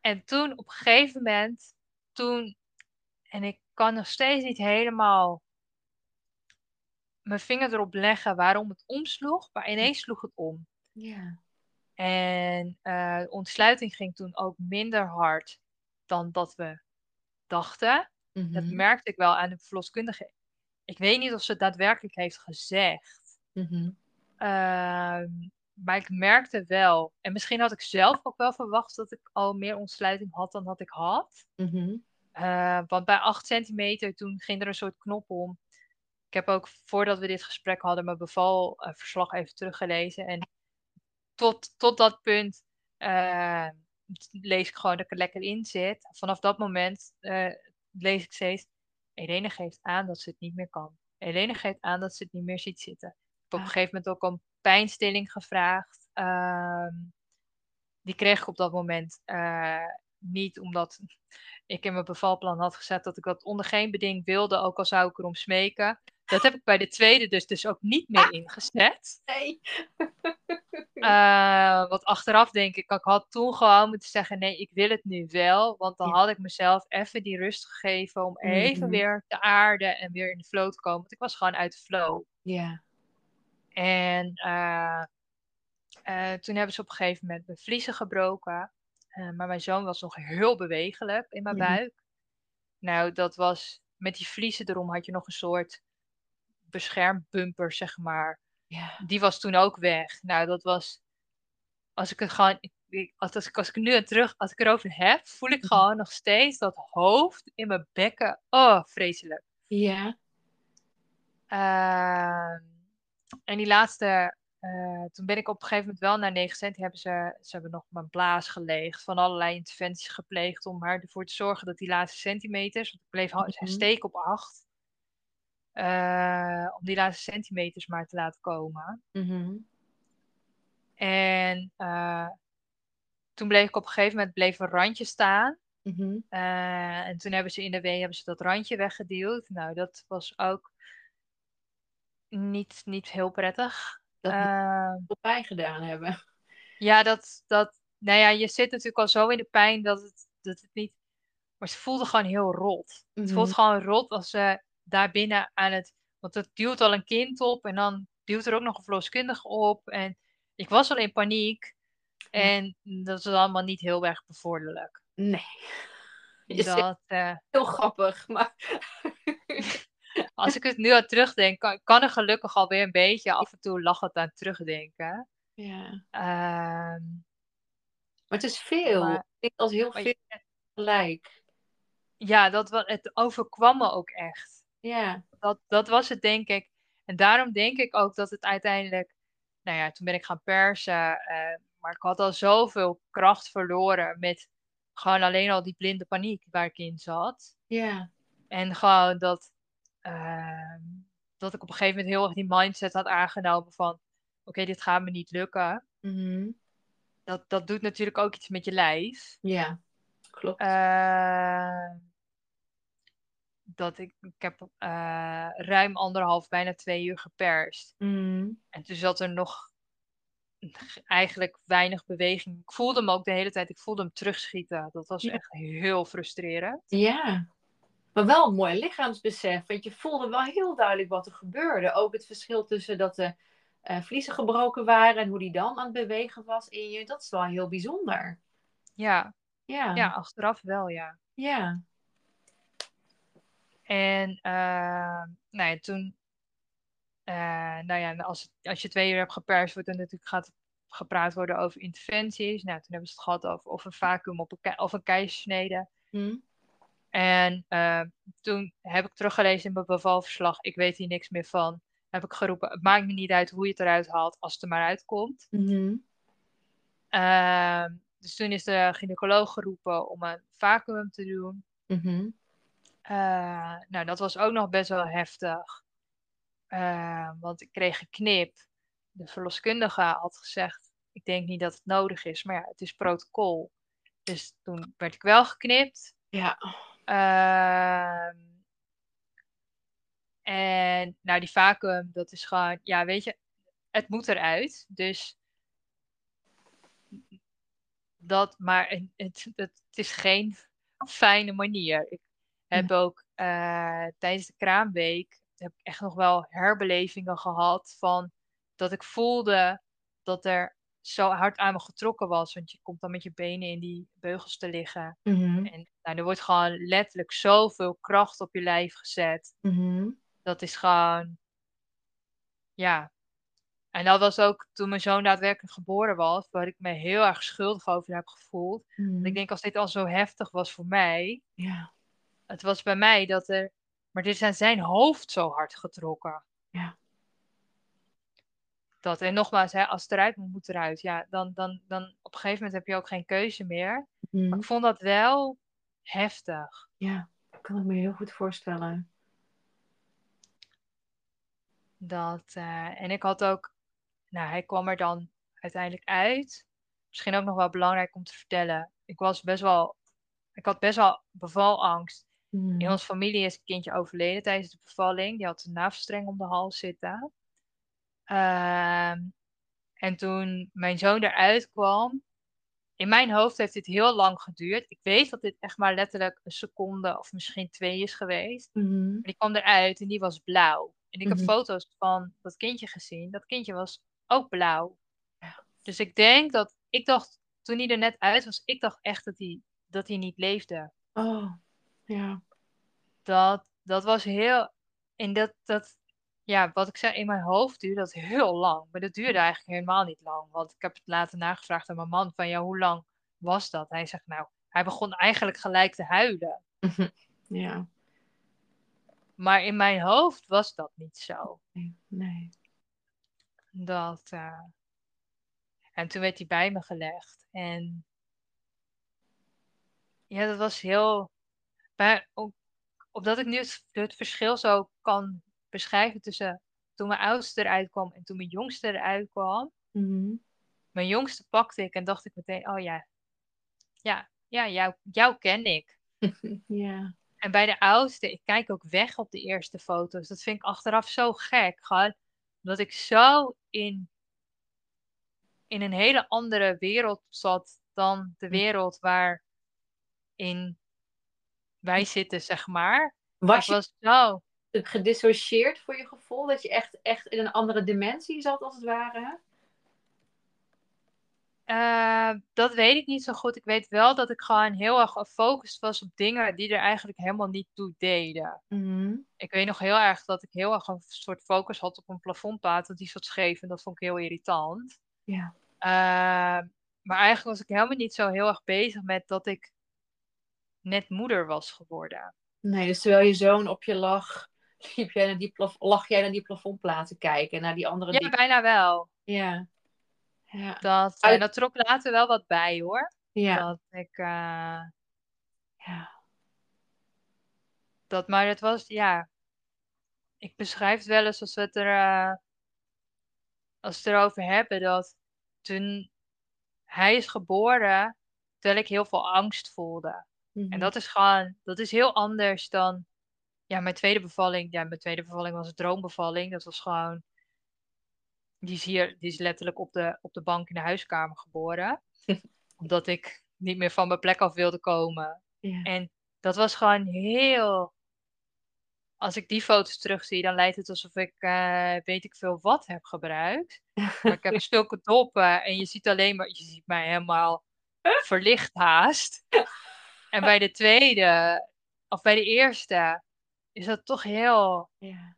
En toen op een gegeven moment, toen, en ik kan nog steeds niet helemaal mijn vinger erop leggen waarom het omsloeg, maar ineens sloeg het om. Ja. En eh, de ontsluiting ging toen ook minder hard dan dat we dachten. Dat Mhm. merkte ik wel aan de verloskundige. Ik weet niet of ze het daadwerkelijk heeft gezegd. Ehm, maar ik merkte wel, en misschien had ik zelf ook wel verwacht dat ik al meer ontsluiting had dan dat ik had. Mhm. Eh, want bij 8 centimeter toen ging er een soort knop om. Ik heb ook voordat we dit gesprek hadden mijn bevalverslag even teruggelezen. En tot, tot dat punt eh, lees ik gewoon dat ik er lekker in zit. Vanaf dat moment eh, lees ik steeds. Irene geeft aan dat ze het niet meer kan. Irene geeft aan dat ze het niet meer ziet zitten. Ik heb op een Ah. gegeven moment ook om pijnstilling gevraagd. Ehm, die kreeg ik op dat moment eh, niet, omdat ik in mijn bevalplan had gezet dat ik dat onder geen beding wilde, ook al zou ik erom smeken. Dat heb ik bij de tweede dus, dus ook niet meer ingezet. Nee. [laughs] Eh, want achteraf denk ik, ik had toen gewoon moeten zeggen, nee, ik wil het nu wel. Want dan Ja. had ik mezelf even die rust gegeven om even Mhm. weer te aarden en weer in de flow te komen. Want ik was gewoon uit de flow. Ja. En eh, eh, toen hebben ze op een gegeven moment mijn vliezen gebroken. Eh, maar mijn zoon was nog heel bewegelijk in mijn Mhm. buik. Nou, dat was met die vliezen erom had je nog een soort beschermbumper, zeg maar. Ja. Die was toen ook weg. Nou, dat was. Als ik het gewoon. Als, als, ik, als ik nu aan terug. Als ik erover heb, voel ik Mhm. gewoon nog steeds dat hoofd in mijn bekken. Oh, vreselijk. Ja. Ehm, en die laatste. eh, toen ben ik op een gegeven moment wel naar 9 cent. Hebben ze, ze hebben nog mijn blaas geleegd. Van allerlei interventies gepleegd. Om maar ervoor te zorgen dat die laatste centimeters. Want ik bleef Mhm. steken op 8. om die laatste centimeters maar te laten komen. Mhm. En eh, toen bleef ik op een gegeven moment bleef een randje staan. Mhm. Eh, en toen hebben ze in de wee hebben ze dat randje weggeduwd. Nou, dat was ook niet, niet heel prettig. Dat je pijn gedaan hebben. ja, dat, dat, nou ja, je zit natuurlijk al zo in de pijn dat het, dat het niet. Maar het voelde gewoon heel rot. Het voelt Mhm. gewoon rot als ze daar binnen aan het. Want het duwt al een kind op en dan duwt er ook nog een verloskundige op. En ik was al in paniek. En dat is allemaal niet heel erg bevorderlijk. Nee. [laughs] Je Dat, eh, heel grappig, maar... [laughs] als ik het nu aan terugdenk, kan, kan er gelukkig alweer een beetje af en toe lachend aan terugdenken. ja. Ehm, Maar het is veel. Maar- Ik denk als heel veel tegelijk. ja, dat, het overkwam me ook echt. Ja. Dat, dat was het, denk ik. En daarom denk ik ook dat het uiteindelijk. Nou ja, toen ben ik gaan persen. eh, maar ik had al zoveel kracht verloren met gewoon alleen al die blinde paniek waar ik in zat. Ja. En gewoon dat, ehm, dat ik op een gegeven moment heel erg die mindset had aangenomen van... Oké, dit gaat me niet lukken. Mhm. Dat, dat doet natuurlijk ook iets met je lijf. Ja. Klopt. Ehm, dat ik, ik heb eh, ruim anderhalf, bijna twee uur geperst. Mhm. En toen zat er nog eigenlijk weinig beweging. Ik voelde hem ook de hele tijd, ik voelde hem terugschieten. Dat was Ja. echt heel frustrerend. Ja. Maar wel een mooi lichaamsbesef. Want je voelde wel heel duidelijk wat er gebeurde. Ook het verschil tussen dat de eh, vliezen gebroken waren en hoe die dan aan het bewegen was in je. Dat is wel heel bijzonder. Ja, Ja. ja achteraf wel, ja. Ja. En ehm, nou ja, toen, eh, nou ja, als, als je twee uur hebt geperst, wordt er natuurlijk gaat gepraat worden over interventies. Nou, toen hebben ze het gehad over of een vacuüm op een of een keizersnede. Hm. En eh, toen heb ik teruggelezen in mijn bevalverslag, ik weet hier niks meer van. Heb ik geroepen, het maakt me niet uit hoe je het eruit haalt, als het er maar uitkomt. Mhm. Ehm, dus toen is de gynaecoloog geroepen om een vacuüm te doen. Mhm. Eh, nou, dat was ook nog best wel heftig. Eh, want ik kreeg een knip. De verloskundige had gezegd, ik denk niet dat het nodig is, maar ja, het is protocol. Dus toen werd ik wel geknipt. Ja. Ehm, en nou, die vacuüm, dat is gewoon, ja, weet je, het moet eruit. Dus dat, maar het, het, het is geen fijne manier. Ik heb ook eh, tijdens de kraamweek heb ik echt nog wel herbelevingen gehad van dat ik voelde dat er zo hard aan me getrokken was. Want je komt dan met je benen in die beugels te liggen. Mhm. En nou, er wordt gewoon letterlijk zoveel kracht op je lijf gezet. Mhm. Dat is gewoon, ja. En dat was ook toen mijn zoon daadwerkelijk geboren was, waar ik me heel erg schuldig over heb gevoeld. Mhm. Want ik denk als dit al zo heftig was voor mij, Ja. het was bij mij dat er, maar dit is aan zijn hoofd zo hard getrokken. Ja. Dat, en nogmaals, hè, als het eruit moet, moet eruit. Ja, dan, dan, dan op een gegeven moment heb je ook geen keuze meer. Mhm. Maar ik vond dat wel heftig. Ja. Kan ik me heel goed voorstellen. Dat, eh, en ik had ook, nou, hij kwam er dan uiteindelijk uit. Misschien ook nog wel belangrijk om te vertellen. Ik was best wel, ik had best wel bevalangst. Mhm. In onze familie is een kindje overleden tijdens de bevalling. Die had een navelstreng om de hals zitten. Ehm, en toen mijn zoon eruit kwam, in mijn hoofd heeft dit heel lang geduurd. Ik weet dat dit echt maar letterlijk een seconde of misschien twee is geweest. Mhm. Maar die kwam eruit en die was blauw. En ik heb Mhm. foto's van dat kindje gezien. Dat kindje was ook blauw. Dus ik denk dat, ik dacht, toen hij er net uit was, ik dacht echt dat hij, dat hij niet leefde. Oh, ja. Dat, dat was heel, en dat, dat, ja, wat ik zei, in mijn hoofd duurde dat heel lang. Maar dat duurde eigenlijk helemaal niet lang. Want ik heb het later nagevraagd aan mijn man van, ja, hoe lang was dat? Hij zegt, nou, hij begon eigenlijk gelijk te huilen. Ja. Maar in mijn hoofd was dat niet zo. Nee. nee. Dat, eh, En toen werd hij bij me gelegd. En ja, dat was heel. Op, opdat ik nu het, het verschil zo kan beschrijven tussen toen mijn oudste eruit kwam en toen mijn jongste eruit kwam. Mhm. Mijn jongste pakte ik en dacht ik meteen: oh ja, ja, ja jou, jou ken ik. [laughs] Ja. En bij de oudste, ik kijk ook weg op de eerste foto's. Dat vind ik achteraf zo gek. Gewoon omdat ik zo in, in een hele andere wereld zat dan de wereld waarin wij zitten, zeg maar. Was ik je was zo. Gedissocieerd voor je gevoel? Dat je echt, echt in een andere dimensie zat, als het ware? Eh, dat weet ik niet zo goed. Ik weet wel dat ik gewoon heel erg gefocust was op dingen die er eigenlijk helemaal niet toe deden. Mhm. Ik weet nog heel erg dat ik heel erg een soort focus had op een plafondplaat, want die zat scheef en dat vond ik heel irritant. Ja. Eh, maar eigenlijk was ik helemaal niet zo heel erg bezig met dat ik net moeder was geworden. Nee, dus terwijl je zoon op je lag, liep jij naar die plaf- lag jij naar die plafondplaat te kijken. Naar die andere Ja, bijna wel. Ja. Ja. Dat, en dat trok later wel wat bij hoor. Ja. Dat ik, eh, Ja. dat, maar het was, ja, ik beschrijf het wel eens als we het er, eh, als we het erover hebben, dat toen hij is geboren, terwijl ik heel veel angst voelde. Mhm. En dat is gewoon, dat is heel anders dan, ja, mijn tweede bevalling. Ja, mijn tweede bevalling was een droombevalling. Dat was gewoon, die is hier, die is letterlijk op de, op de bank in de huiskamer geboren. [laughs] Omdat ik niet meer van mijn plek af wilde komen. Ja. En dat was gewoon heel, als ik die foto's terugzie, dan lijkt het alsof ik, eh, weet ik veel wat heb gebruikt. [laughs] Maar ik heb zulke doppen en je ziet alleen maar, je ziet mij helemaal verlicht haast. En bij de tweede, of bij de eerste, is dat toch heel, Ja.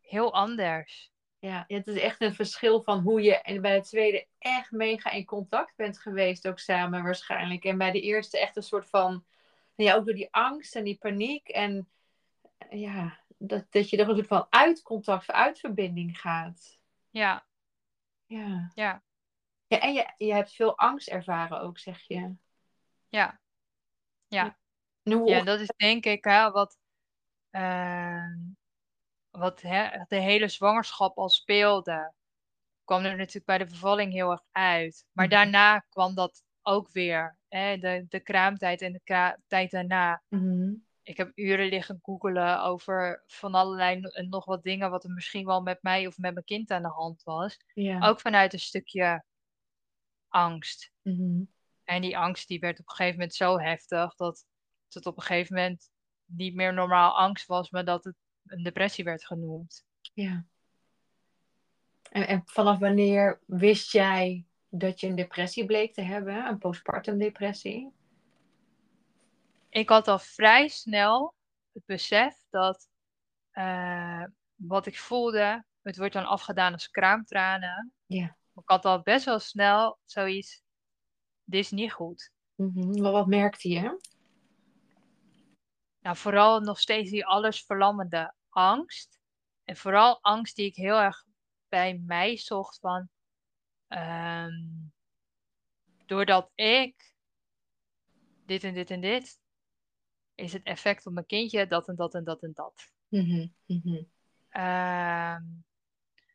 heel anders. Ja, het is echt een verschil van hoe je en bij de tweede echt mega in contact bent geweest, ook samen waarschijnlijk. En bij de eerste echt een soort van, nou ja, ook door die angst en die paniek. En ja, dat, dat je er een soort van uit contact, uit verbinding gaat. Ja, Ja. ja, ja en je, je hebt veel angst ervaren ook, zeg je. ja. Ja, hoe, ja dat is denk ik hè, wat, wat hè, de hele zwangerschap al speelde. Kwam er natuurlijk bij de bevalling heel erg uit. Maar Mhm. daarna kwam dat ook weer. Hè, de, de kraamtijd en de tijd daarna. Mhm. Ik heb uren liggen googelen over van allerlei en nog wat dingen wat er misschien wel met mij of met mijn kind aan de hand was. Ook vanuit een stukje angst. Mhm. En die angst die werd op een gegeven moment zo heftig dat het op een gegeven moment niet meer normaal angst was, maar dat het een depressie werd genoemd. Ja. En, en vanaf wanneer wist jij dat je een depressie bleek te hebben? Een postpartum depressie? Ik had al vrij snel het besef dat eh, wat ik voelde, het wordt dan afgedaan als kraamtranen. Ja. Ik had al best wel snel zoiets, dit is niet goed. Wat, wat merkte je? Nou, vooral nog steeds die allesverlammende angst. En vooral angst die ik heel erg bij mij zocht van... ehm, doordat ik dit en dit en dit... is het effect op mijn kindje dat en dat en dat en dat. Mhm. Mhm. Ehm,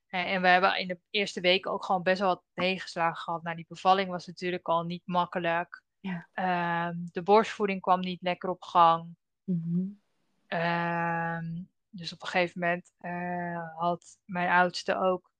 en, en we hebben in de eerste weken ook gewoon best wel wat tegenslagen gehad. Nou, die bevalling was natuurlijk al niet makkelijk. Ja. Ehm, de borstvoeding kwam niet lekker op gang. Mhm. Ehm, dus op een gegeven moment eh, had mijn oudste ook,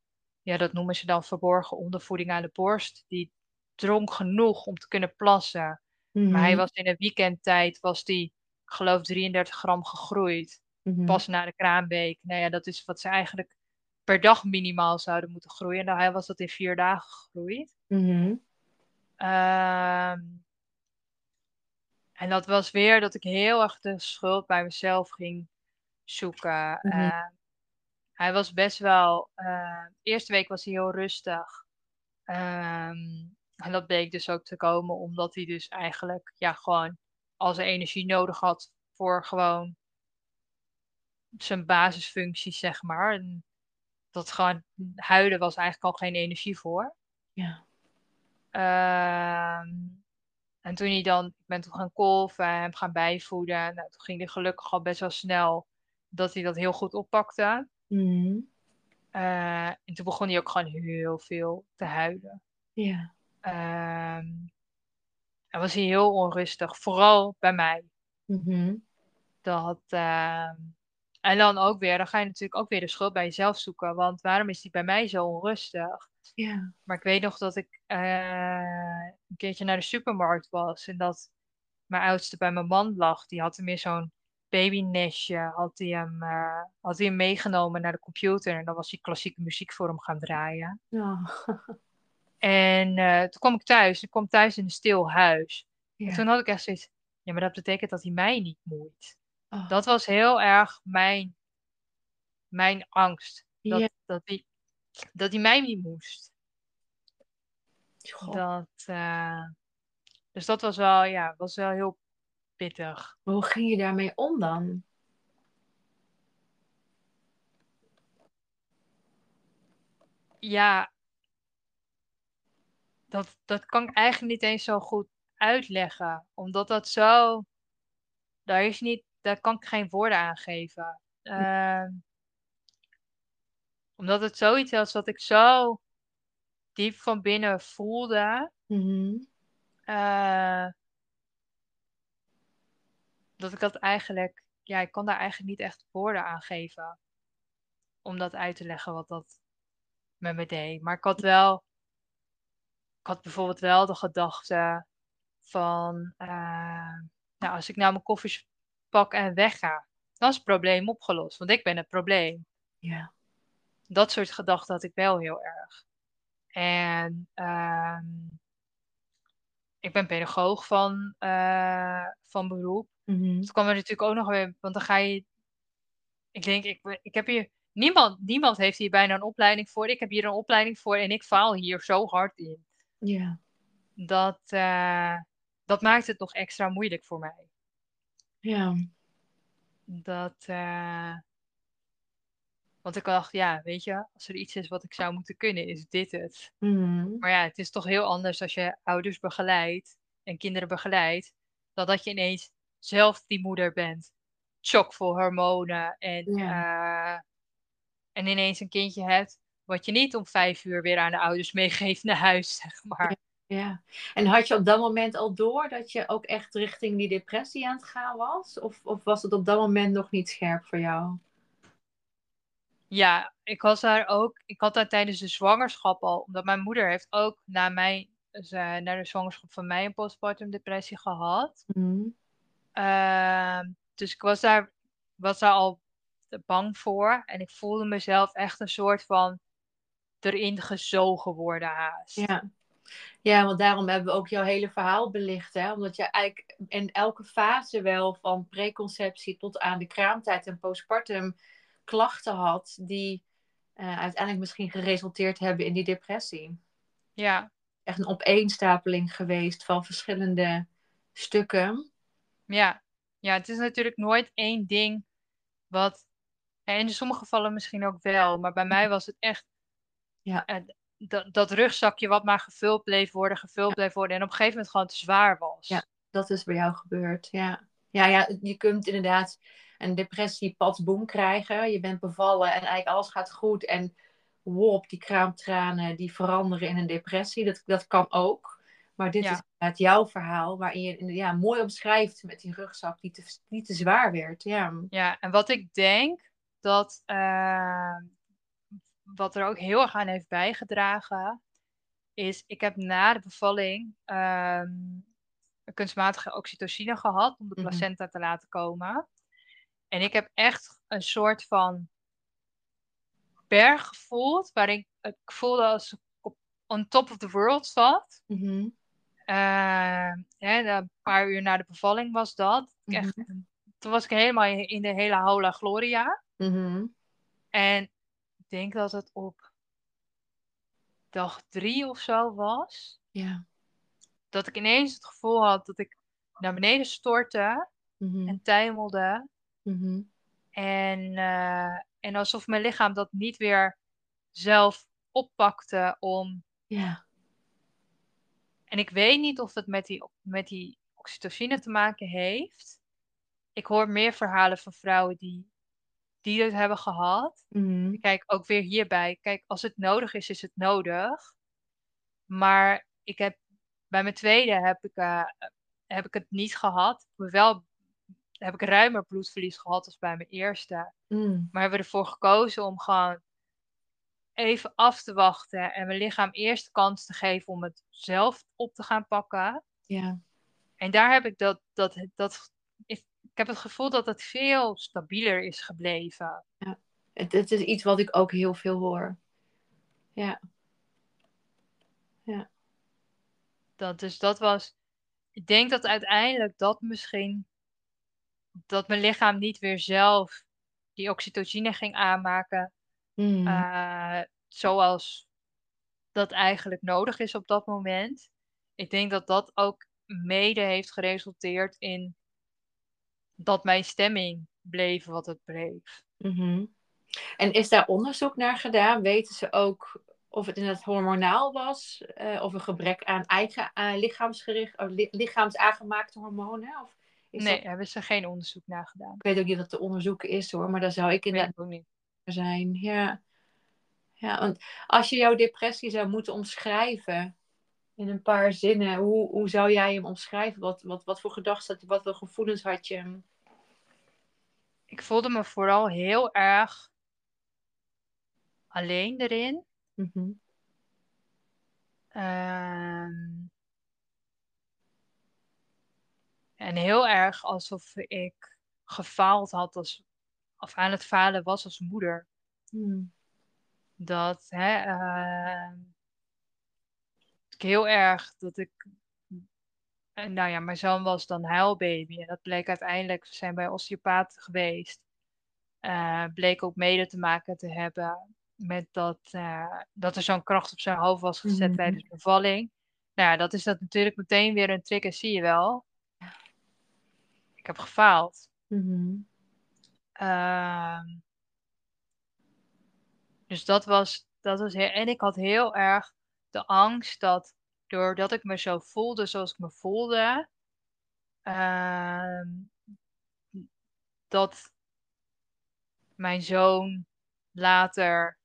ja, dat noemen ze dan verborgen ondervoeding aan de borst. Die dronk genoeg om te kunnen plassen. Maar hij Mhm. was in een weekendtijd, was die, geloof 33 gram gegroeid. Mhm. pas na de kraamweek. Nou ja, dat is wat ze eigenlijk per dag minimaal zouden moeten groeien. Nou, hij was dat in vier dagen gegroeid. Ehm, en dat was weer dat ik heel erg de schuld bij mezelf ging zoeken. Mhm. Eh, hij was best wel. eh, de eerste week was hij heel rustig. Ehm, en dat bleek dus ook te komen omdat hij dus eigenlijk ja, gewoon al zijn energie nodig had voor gewoon zijn basisfuncties, zeg maar. En dat gewoon huilen was eigenlijk al geen energie voor. Ja. Ehm, en toen hij dan, ik ben toen gaan kolven en hem gaan bijvoeden. Nou, toen ging hij gelukkig al best wel snel dat hij dat heel goed oppakte. Mhm. Eh, en toen begon hij ook gewoon heel veel te huilen. Ja. Ehm, en was hij heel onrustig, vooral bij mij. Mhm. Dat, ehm, en dan ook weer, dan ga je natuurlijk ook weer de schuld bij jezelf zoeken. Want waarom is hij bij mij zo onrustig? Ja. Maar ik weet nog dat ik eh, een keertje naar de supermarkt was. En dat mijn oudste bij mijn man lag. Die had hem in zo'n babynestje. Had hij hem, eh, had hij hem meegenomen naar de computer. En dan was hij klassieke muziek voor hem gaan draaien. Ja. [laughs] En eh, toen kwam ik thuis. Ik kwam thuis in een stil huis. En toen had ik echt zoiets. Ja, maar dat betekent dat hij mij niet moeit. Oh. Dat was heel erg mijn, mijn angst. Dat, Ja. dat, hij, dat mij niet moest. God. Dat, eh, dus dat was wel, ja, was wel heel pittig. Maar Hoe ging je daarmee om dan? Ja, dat, dat kan ik eigenlijk niet eens zo goed uitleggen. Omdat dat zo, daar is niet, daar kan ik geen woorden aan geven. Ehm, omdat het zoiets was wat ik zo diep van binnen voelde. Mhm. eh, dat ik dat eigenlijk, ja, ik kan daar eigenlijk niet echt woorden aan geven. Om dat uit te leggen wat dat met me deed. Maar ik had wel, ik had bijvoorbeeld wel de gedachte van, eh, nou, als ik nou mijn koffers pak en wegga, dan is het probleem opgelost, want ik ben het probleem. Ja. Dat soort gedachten had ik wel heel erg. En ehm, ik ben pedagoog van, eh, van beroep. Mhm. Het kwam er natuurlijk ook nog weer, want dan ga je. Ik denk, ik, ik heb hier. Niemand, niemand heeft hier bijna een opleiding voor. Ik heb hier een opleiding voor en ik faal hier zo hard in. Ja. Dat, eh, dat maakt het nog extra moeilijk voor mij. Ja. Dat, eh, want ik dacht, ja, weet je, als er iets is wat ik zou moeten kunnen, is dit het. Mhm. Maar ja, het is toch heel anders als je ouders begeleidt en kinderen begeleidt, dan dat je ineens zelf die moeder bent. Chockvol hormonen en, eh, en ineens een kindje hebt wat je niet om vijf uur weer aan de ouders meegeeft naar huis, [laughs] zeg maar. Ja. En had je op dat moment al door dat je ook echt richting die depressie aan het gaan was? Of, of was het op dat moment nog niet scherp voor jou? Ja, ik was daar ook. Ik had daar tijdens de zwangerschap al, omdat mijn moeder heeft ook na mij, dus, eh, na de zwangerschap van mij een postpartum depressie gehad. Mhm. Ehm, dus ik was daar, was daar al bang voor. En ik voelde mezelf echt een soort van erin gezogen worden haast. Ja. Ja, want daarom hebben we ook jouw hele verhaal belicht. Hè? Omdat je eigenlijk in elke fase wel van preconceptie tot aan de kraamtijd en postpartum klachten had die eh, uiteindelijk misschien geresulteerd hebben in die depressie. Ja, Echt een opeenstapeling geweest van verschillende stukken. ja. Ja, het is natuurlijk nooit één ding wat. En in sommige gevallen misschien ook wel, maar bij mij was het echt. Ja. Dat, dat rugzakje wat maar gevuld bleef worden, gevuld bleef worden en op een gegeven moment gewoon te zwaar was. Ja. Dat is bij jou gebeurd, ja. Ja, ja, je kunt inderdaad een depressie boom krijgen. Je bent bevallen en eigenlijk alles gaat goed. En wop, die kraamtranen die veranderen in een depressie. Dat, dat kan ook. Maar dit Ja. is inderdaad jouw verhaal, waarin je ja, mooi omschrijft met die rugzak die te, die te zwaar werd. Ja. Ja, en wat ik denk dat eh, wat er ook heel erg aan heeft bijgedragen, is ik heb na de bevalling ehm, een kunstmatige oxytocine gehad om de Mhm. placenta te laten komen. En ik heb echt een soort van berg gevoeld, waarin ik voelde als ik op on top of the world zat. Mhm. Eh, hè, een paar uur na de bevalling was dat. Echt, toen was ik helemaal in, de hele Hola Gloria. Mhm. En denk dat het op dag drie of zo was. Ja. Dat ik ineens het gevoel had dat ik naar beneden stortte Mhm. en tuimelde. Mhm. En, eh, en alsof mijn lichaam dat niet weer zelf oppakte om. Ja. En ik weet niet of het met die, met die oxytocine te maken heeft. Ik hoor meer verhalen van vrouwen die, die het hebben gehad. Mhm. Kijk, ook weer hierbij. Kijk, als het nodig is, is het nodig. Maar ik heb bij mijn tweede heb ik, eh, heb ik het niet gehad. Wel heb ik ruimer bloedverlies gehad als bij mijn eerste. Mm. Maar hebben we ervoor gekozen om gewoon even af te wachten en mijn lichaam eerst de kans te geven om het zelf op te gaan pakken. Ja. En daar heb ik dat, dat, dat ik, heb het gevoel dat het veel stabieler is gebleven. Het, het is iets wat ik ook heel veel hoor. Ja. Dat, dus dat was, ik denk dat uiteindelijk dat misschien, dat mijn lichaam niet weer zelf die oxytocine ging aanmaken. Mm. eh, zoals dat eigenlijk nodig is op dat moment. Ik denk dat dat ook mede heeft geresulteerd in dat mijn stemming bleef wat het bleef. Mhm. En is daar onderzoek naar gedaan? Weten ze ook of het inderdaad hormonaal was? eh, of een gebrek aan eigen eh, lichaamsgericht, of li- lichaamsaangemaakte hormonen? Of is nee, dat- hebben ze geen onderzoek naar gedaan. ik weet ook niet dat te onderzoeken is hoor, maar daar zou ik inderdaad ook niet. zijn. Ja. ja, want als je jouw depressie zou moeten omschrijven in een paar zinnen, hoe, hoe zou jij hem omschrijven? Wat, wat, wat voor gedachten had je? Wat voor gevoelens had je? Ik voelde me vooral heel erg alleen erin. Mhm. Ehm, en heel erg alsof ik gefaald had als, of aan het falen was als moeder. Mm. Dat, hè, ehm, ik heel erg dat ik, en nou ja, mijn zoon was dan huilbaby. En dat bleek uiteindelijk, we zijn bij osteopaat geweest. eh, bleek ook mede te maken te hebben met dat, eh, dat er zo'n kracht op zijn hoofd was gezet Mhm. tijdens bevalling. Nou ja, dat is dat natuurlijk meteen weer een trigger, zie je wel. Ik heb gefaald. Mhm. Ehm, dus dat was, dat was heel, en ik had heel erg de angst dat doordat ik me zo voelde zoals ik me voelde, ehm, dat mijn zoon later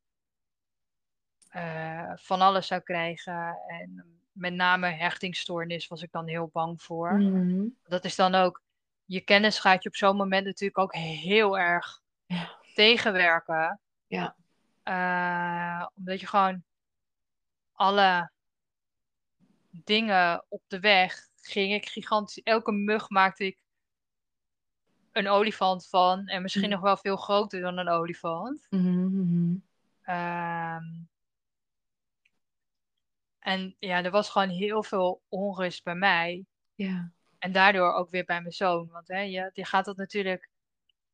eh, van alles zou krijgen. En met name hechtingstoornis was ik dan heel bang voor. Mhm. Dat is dan ook, je kennis gaat je op zo'n moment natuurlijk ook heel erg Ja. tegenwerken. Ja. Eh, omdat je gewoon alle dingen op de weg ging ik gigantisch. Elke mug maakte ik een olifant van. En misschien Mm. nog wel veel groter dan een olifant. Mhm, mhm. Ehm, en ja, er was gewoon heel veel onrust bij mij. Ja. En daardoor ook weer bij mijn zoon. Want hè, je, je gaat dat natuurlijk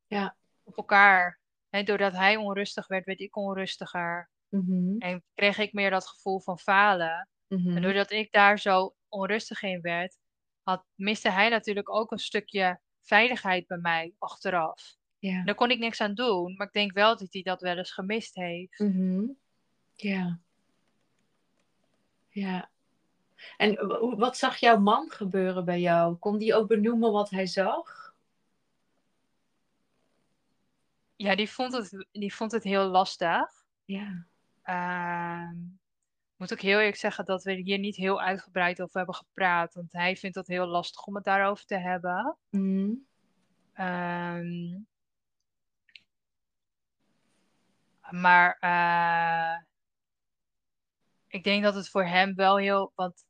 Ja. op elkaar. Hè, doordat hij onrustig werd, werd ik onrustiger. Mhm, En kreeg ik meer dat gevoel van falen. Mhm. En doordat ik daar zo onrustig in werd, had, miste hij natuurlijk ook een stukje veiligheid bij mij achteraf. Ja. Daar kon ik niks aan doen, maar ik denk wel dat hij dat wel eens gemist heeft. Mhm. Ja. Ja. En w- wat zag jouw man gebeuren bij jou? Kon die ook benoemen wat hij zag? Ja, die vond het, die vond het heel lastig. Ja. Ehm, moet ook heel eerlijk zeggen dat we hier niet heel uitgebreid over hebben gepraat. Want hij vindt het heel lastig om het daarover te hebben. Mhm. Ehm, maar eh, ik denk dat het voor hem wel heel. Want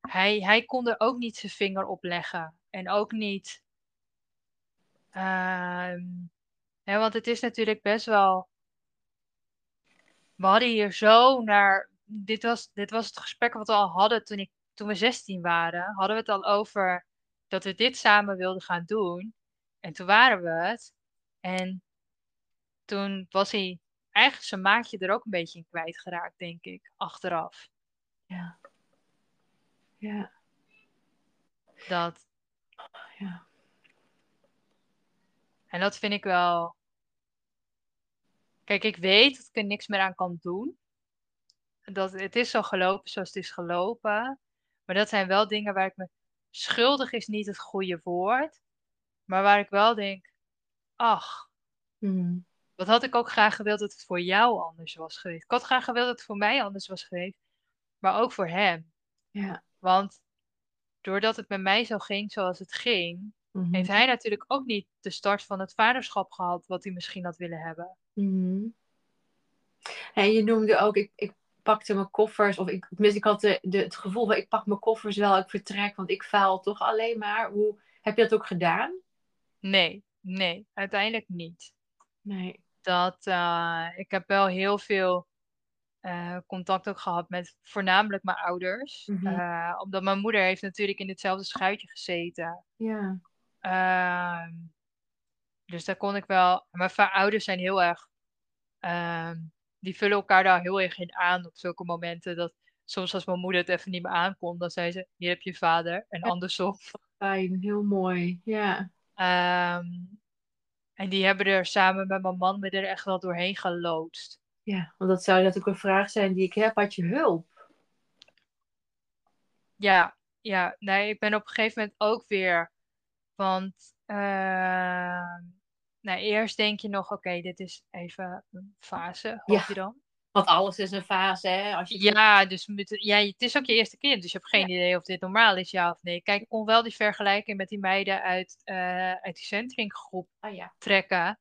hij, hij kon er ook niet zijn vinger op leggen. En ook niet. Ehm, hè, want het is natuurlijk best wel. We hadden hier zo naar. Dit was, dit was het gesprek wat we al hadden toen, ik, toen we 16 waren. Hadden we het al over dat we dit samen wilden gaan doen. En toen waren we het. En toen was hij eigenlijk zijn maatje er ook een beetje in kwijtgeraakt, denk ik, achteraf. Ja. Ja. Dat. Ja. En dat vind ik wel. Kijk, ik weet dat ik er niks meer aan kan doen. Dat het is zo gelopen zoals het is gelopen. Maar dat zijn wel dingen waar ik me. Schuldig is niet het goede woord. Maar waar ik wel denk. Ach. Mhm. Wat had ik ook graag gewild dat het voor jou anders was geweest. Ik had graag gewild dat het voor mij anders was geweest. Maar ook voor hem. Ja. Want doordat het met mij zo ging zoals het ging, Mhm. heeft hij natuurlijk ook niet de start van het vaderschap gehad wat hij misschien had willen hebben. Mhm. En je noemde ook, ik, ik pakte mijn koffers, of ik, tenminste, ik had de, de, het gevoel van ik pak mijn koffers wel, ik vertrek, want ik faal toch alleen maar. Hoe heb je dat ook gedaan? Nee, nee, uiteindelijk niet. Nee. Dat, eh, ik heb wel heel veel eh, contact ook gehad met voornamelijk mijn ouders. Mhm. Eh, omdat mijn moeder heeft natuurlijk in hetzelfde schuitje gezeten. Ja. Ehm, dus daar kon ik wel. Mijn ouders zijn heel erg. Ehm, die vullen elkaar daar heel erg in aan op zulke momenten. Dat soms als mijn moeder het even niet meer aankon, dan zei ze: Hier heb je vader. En andersom. Fijn, heel mooi. Ja. Ehm, en die hebben er samen met mijn man me er echt wel doorheen geloodst. Ja, want dat zou natuurlijk een vraag zijn die ik heb. Had je hulp? Ja, ja. Nee, ik ben op een gegeven moment ook weer. Want. ehm, nou, eerst denk je nog: Oké, dit is even een fase. Hoop Ja. je dan? Want alles is een fase, hè? Als je Ja, dus met, ja, het is ook je eerste kind, dus je hebt geen idee of dit normaal is, ja of nee. Kijk, ik kon wel die vergelijking met die meiden uit, eh, uit die centringgroep Ah ja. trekken.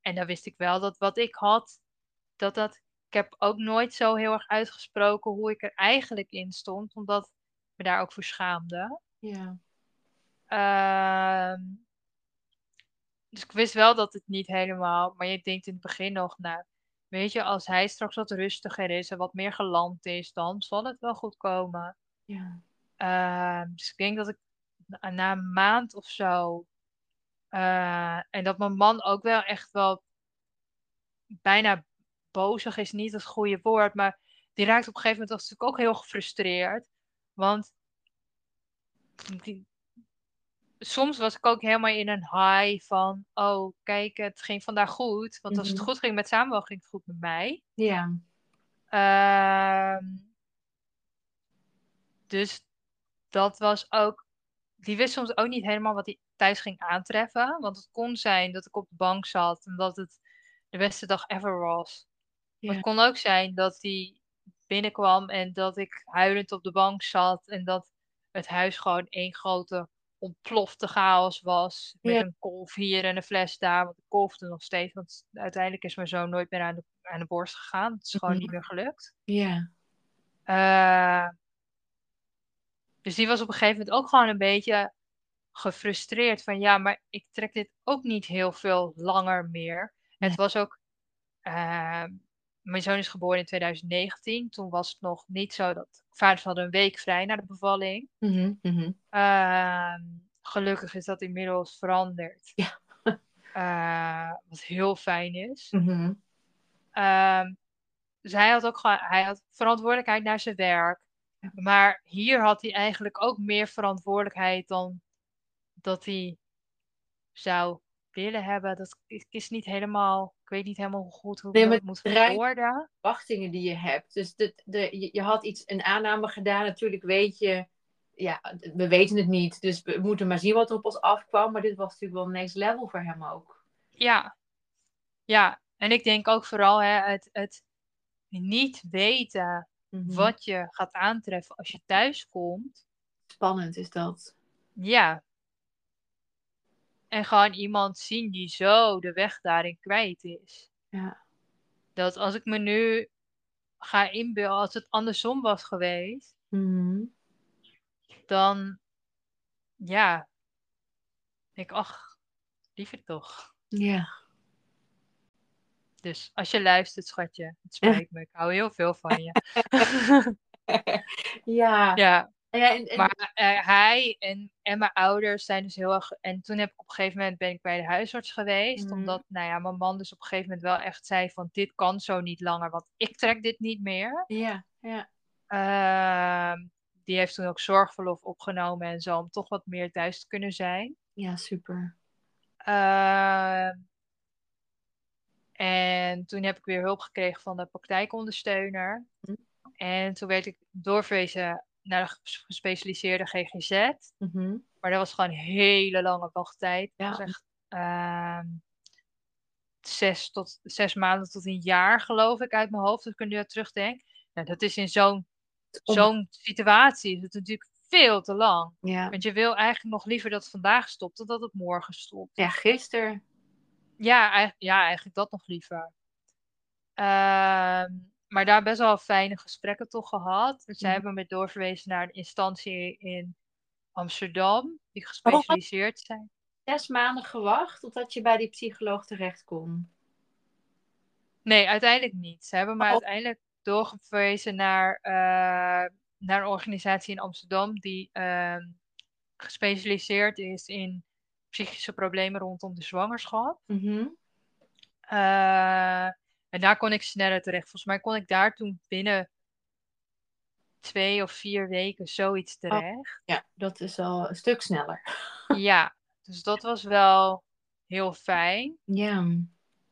En dan wist ik wel dat wat ik had, dat dat... Ik heb ook nooit zo heel erg uitgesproken hoe ik er eigenlijk in stond, omdat ik me daar ook voor schaamde. Ja. Ehm, dus ik wist wel dat het niet helemaal... Maar je denkt in het begin nog, nou, weet je, als hij straks wat rustiger is en wat meer geland is, dan zal het wel goed komen. Ja. Ehm, dus ik denk dat ik na, een maand of zo. eh, en dat mijn man ook wel echt wel bijna bozig is, niet het goede woord. Maar die raakt op een gegeven moment natuurlijk ook heel gefrustreerd. Want die- soms was ik ook helemaal in een high van: oh, kijk, het ging vandaag goed. Want als het Mhm. goed ging met Samuel, ging het goed met mij. Ja. Ehm, dus dat was ook. Die wist soms ook niet helemaal wat hij thuis ging aantreffen. Want het kon zijn dat ik op de bank zat en dat het de beste dag ever was. Maar het kon ook zijn dat hij binnenkwam en dat ik huilend op de bank zat en dat het huis gewoon één grote ontplofte chaos was. Met Ja. een kolf hier en een fles daar. Want ik kolfde nog steeds. Want uiteindelijk is mijn zoon nooit meer aan de, aan de borst gegaan. Het is gewoon Mhm. niet meer gelukt. Ja. Eh, dus die was op een gegeven moment ook gewoon een beetje gefrustreerd van ja, maar ik trek dit ook niet heel veel langer meer. En het was ook, eh, mijn zoon is geboren in 2019. Toen was het nog niet zo dat vaders hadden een week vrij na de bevalling. Mhm, mhm. Ehm, gelukkig is dat inmiddels veranderd. Ja. [laughs] Eh, wat heel fijn is. Dus hij had ook hij had verantwoordelijkheid naar zijn werk. Ja. Maar hier had hij eigenlijk ook meer verantwoordelijkheid dan dat hij zou willen hebben. Dat is niet helemaal, ik weet niet helemaal hoe goed hoe Nee, ik maar dat moet het rijdt- verwoorden. Verwachtingen die je hebt. Dus de, de, je, je had iets, een aanname gedaan. Natuurlijk weet je, ja, we weten het niet. Dus we moeten maar zien wat er op ons afkwam. Maar dit was natuurlijk wel next level voor hem ook. Ja, ja. En ik denk ook vooral hè, het, het niet weten Mhm. wat je gaat aantreffen als je thuis komt. Spannend is dat. Ja. En gewoon iemand zien die zo de weg daarin kwijt is. Ja. Dat als ik me nu ga inbeelden, als het andersom was geweest, Mhm. dan ja, denk ik, ach, liever toch. Ja. Dus als je luistert, schatje, het spijt me. Ik hou heel veel van je. [laughs] ja. ja, Ja, en, en- maar eh, hij en, en mijn ouders zijn dus heel erg... En toen heb ik op een gegeven moment ben ik bij de huisarts geweest. Mhm. Omdat, nou ja, mijn man dus op een gegeven moment wel echt zei van... Dit kan zo niet langer, want ik trek dit niet meer. ja, ja. Ehm, die heeft toen ook zorgverlof opgenomen en zo, om toch wat meer thuis te kunnen zijn. Ja, super. Ehm, en toen heb ik weer hulp gekregen van de praktijkondersteuner. Mhm. En toen werd ik doorverwezen naar de ges- gespecialiseerde GGZ. Mhm. Maar dat was gewoon een hele lange wachttijd. Ja. Dat was echt ehm, zes, tot, zes maanden tot een jaar, geloof ik, uit mijn hoofd. Als ik er nu aan terugdenk. Nou, dat is in zo'n Om- zo'n situatie is het natuurlijk veel te lang. Ja. Want je wil eigenlijk nog liever dat het vandaag stopt dan dat het morgen stopt. ja, gisteren. Ja, eigenlijk, ja, eigenlijk dat nog liever. Ehm, maar daar best wel fijne gesprekken toch gehad. Dus zij Mhm. hebben me doorverwezen naar een instantie in Amsterdam, die gespecialiseerd zijn. Zes maanden gewacht totdat je bij die psycholoog terecht kon. Nee, uiteindelijk niet. Ze hebben me Oh. uiteindelijk doorverwezen naar, eh, naar een organisatie in Amsterdam die ehm, gespecialiseerd is in psychische problemen rondom de zwangerschap. Eh, en daar kon ik sneller terecht. Volgens mij kon ik daar toen binnen twee of vier weken zoiets terecht. Ja, dat is al een stuk sneller. [laughs] Ja, dus dat was wel heel fijn. Ja.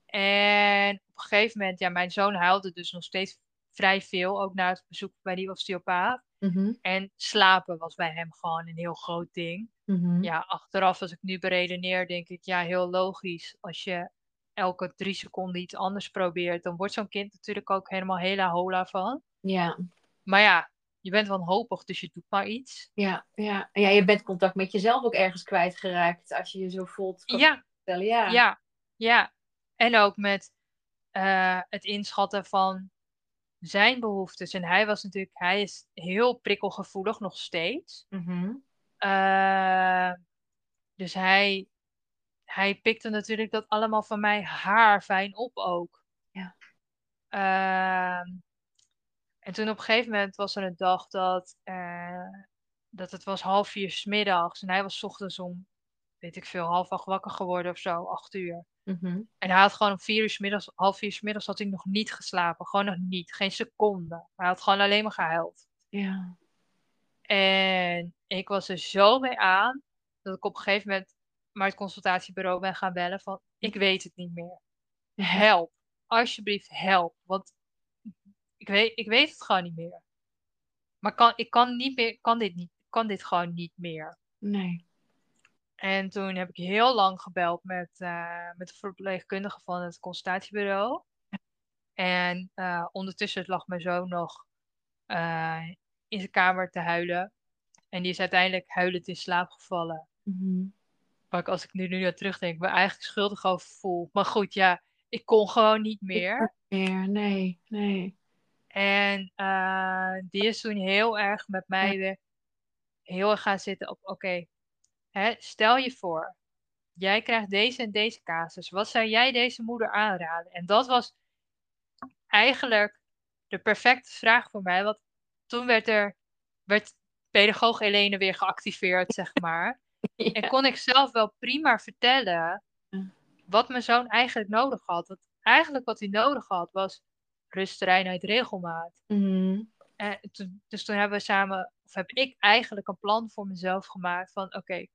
En op een gegeven moment, ja, mijn zoon huilde dus nog steeds vrij veel, ook na het bezoek bij die osteopaat. Mhm. En slapen was bij hem gewoon een heel groot ding. Mhm. Ja, achteraf, als ik nu beredeneer, denk ik, ja, heel logisch. Als je elke drie seconden iets anders probeert, dan wordt zo'n kind natuurlijk ook helemaal hela hola van. Ja. Maar ja, je bent wanhopig, dus je doet maar iets. Ja, ja. Ja, je bent contact met jezelf ook ergens kwijtgeraakt als je je zo voelt. Ja. Ja. ja, ja. En ook met eh, het inschatten van zijn behoeftes. En hij was natuurlijk, hij is heel prikkelgevoelig nog steeds. Mhm. Eh, dus hij, hij pikte natuurlijk dat allemaal van mij haar fijn op ook. Ja. Ehm, en toen op een gegeven moment was er een dag dat, eh, dat het was half vier 's middags. En hij was 's ochtends om, weet ik veel, half acht wakker geworden of zo, acht uur. Mhm. En hij had gewoon om vier uur 's middags, half vier 's middags had hij nog niet geslapen. Gewoon nog niet, geen seconde. Hij had gewoon alleen maar gehuild. Ja. En ik was er zo mee aan dat ik op een gegeven moment maar het consultatiebureau ben gaan bellen van ik weet het niet meer. Help. Alsjeblieft, help. Want ik weet, ik weet het gewoon niet meer. Maar kan, ik kan, niet meer, kan, dit niet, kan dit gewoon niet meer. Nee. En toen heb ik heel lang gebeld met, eh, met de verpleegkundige van het consultatiebureau. En eh, ondertussen lag mijn zoon nog eh, in zijn kamer te huilen. En die is uiteindelijk huilend in slaap gevallen. Mhm. Als ik nu, nu aan terugdenk, me eigenlijk schuldig over voel. Maar goed, ja, ik kon gewoon niet meer. Meer, nee, nee. En eh, die is toen heel erg met mij weer heel erg gaan zitten op, oké, stel je voor, jij krijgt deze en deze casus. Wat zou jij deze moeder aanraden? En dat was eigenlijk de perfecte vraag voor mij. Want toen werd er, werd pedagoog Helene weer geactiveerd, zeg [laughs] maar. [laughs] En kon ik zelf wel prima vertellen wat mijn zoon eigenlijk nodig had. Want eigenlijk wat hij nodig had was rust, reinheid, regelmaat. Mhm. En toen, dus toen hebben we samen, of heb ik eigenlijk een plan voor mezelf gemaakt van oké,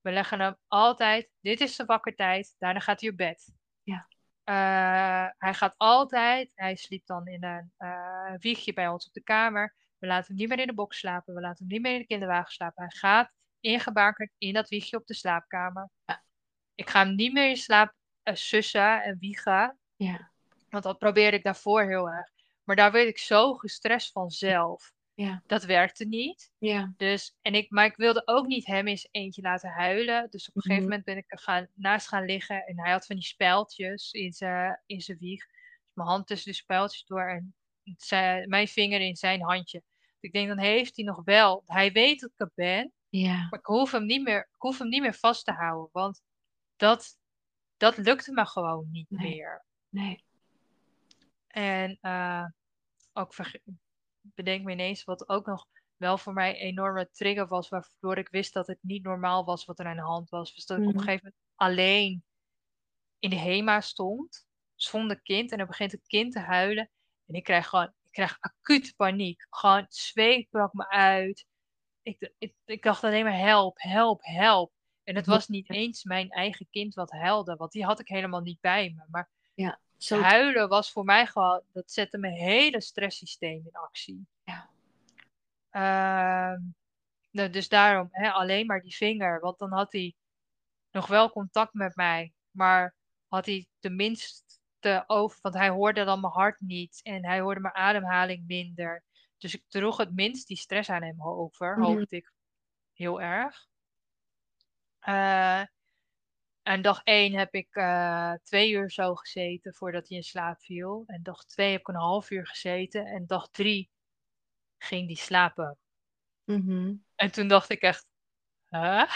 we leggen hem altijd, dit is de wakkertijd, daarna gaat hij op bed. Ja. Eh, hij gaat altijd, hij sliep dan in een eh, wiegje bij ons op de kamer. We laten hem niet meer in de box slapen, we laten hem niet meer in de kinderwagen slapen. Hij gaat ingebakerd in dat wiegje op de slaapkamer. Ja. Ik ga hem niet meer in slaap eh, sussen en wiegen. Ja. Want dat probeerde ik daarvoor heel erg. Maar daar werd ik zo gestrest van zelf. Ja. Dat werkte niet. Ja. Dus, en ik, maar ik wilde ook niet hem eens eentje laten huilen. Dus op een gegeven Mhm. moment ben ik er gaan, naast gaan liggen. En hij had van die spijltjes in zijn in zijn wieg. Dus mijn hand tussen de spijltjes door. En zijn, mijn vinger in zijn handje. Ik denk, dan heeft hij nog wel. Hij weet dat ik er ben. Ja. Maar ik hoef hem niet meer, ik hoef hem niet meer vast te houden. Want dat, dat lukte me gewoon niet Nee. meer. Nee. En eh, ook bedenk me ineens wat ook nog wel voor mij een enorme trigger was, waardoor ik wist dat het niet normaal was wat er aan de hand was. Was dat ik op Mhm. een gegeven moment alleen in de HEMA stond, zonder kind. En dan begint het kind te huilen. En ik krijg gewoon, ik krijg acuut paniek. Gewoon zweet brak me uit. Ik, ik, ik dacht alleen maar help, help, help. En het Ja. was niet eens mijn eigen kind wat huilde, want die had ik helemaal niet bij me. Maar Ja. Zo. huilen was voor mij gewoon, dat zette mijn hele stresssysteem in actie. Ja. Ehm, nou, dus daarom hè, alleen maar die vinger, want dan had hij nog wel contact met mij, maar had hij tenminste over, want hij hoorde dan mijn hart niet en hij hoorde mijn ademhaling minder. Dus ik droeg het minst die stress aan hem over, hoopte ik heel erg. Eh, en dag één heb ik eh, twee uur zo gezeten voordat hij in slaap viel. En dag twee heb ik een half uur gezeten. En dag drie ging die slapen. Mhm. En toen dacht ik echt, huh?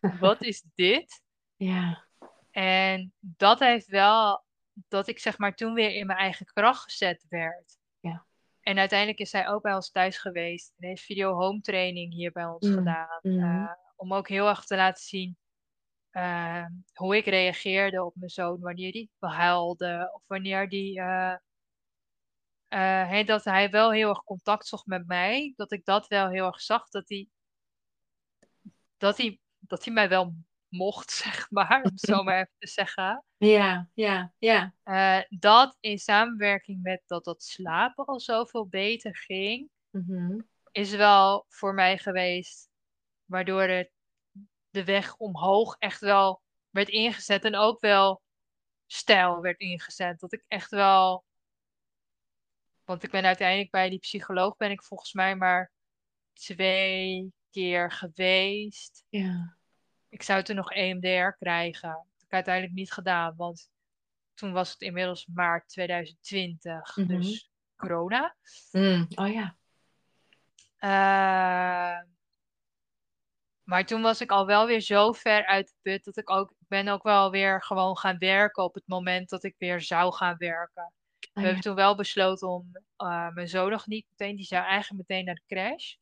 [laughs] Wat is dit? Ja. En dat heeft wel, dat ik zeg maar toen weer in mijn eigen kracht gezet werd. En uiteindelijk is hij ook bij ons thuis geweest. En heeft video home training hier bij ons Mm, gedaan. mhm. eh, om ook heel erg te laten zien eh, hoe ik reageerde op mijn zoon wanneer hij huilde. Of wanneer die, eh, eh, dat hij wel heel erg contact zocht met mij. Dat ik dat wel heel erg zag. Dat hij, dat hij, dat hij mij wel mocht, [laughs] zeg maar. Om het zo [laughs] maar even te zeggen. Ja. Ja. Ja. Eh, dat in samenwerking met dat dat slapen al zoveel beter ging, Mhm. is wel voor mij geweest, waardoor het, de weg omhoog echt wel werd ingezet en ook wel stijl werd ingezet. Dat ik echt wel, want ik ben uiteindelijk bij die psycholoog ben ik volgens mij maar twee keer geweest. Ja. Ik zou toen nog EMDR krijgen. Ik uiteindelijk niet gedaan, want toen was het inmiddels maart 2020, Mhm. dus corona. Mm. Oh ja. Eh, maar toen was ik al wel weer zo ver uit de put dat ik ook, ik ben ook wel weer gewoon gaan werken op het moment dat ik weer zou gaan werken. We Oh, ja. hebben toen wel besloten om eh, mijn zoon nog niet meteen, die zou eigenlijk meteen naar de crash.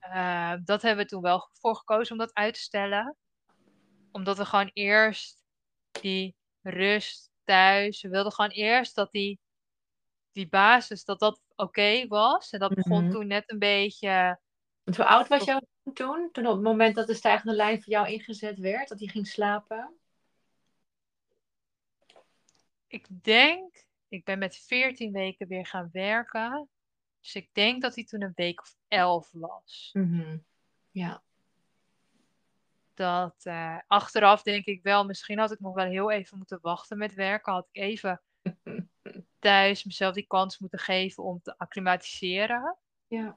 Eh, dat hebben we toen wel voor gekozen om dat uit te stellen. Omdat we gewoon eerst die rust thuis, we wilden gewoon eerst dat die, die basis, dat dat oké was. En dat begon Mhm. toen net een beetje, Want hoe oud was jouw zoon toen? Toen op het moment dat de stijgende lijn voor jou ingezet werd, dat hij ging slapen? ik denk, ik ben met 14 weken weer gaan werken. Dus ik denk dat hij toen een week of 11 was. Mhm. Ja. Dat eh, achteraf denk ik wel, misschien had ik nog wel heel even moeten wachten met werken. Had ik even [laughs] thuis mezelf die kans moeten geven om te acclimatiseren. Ja.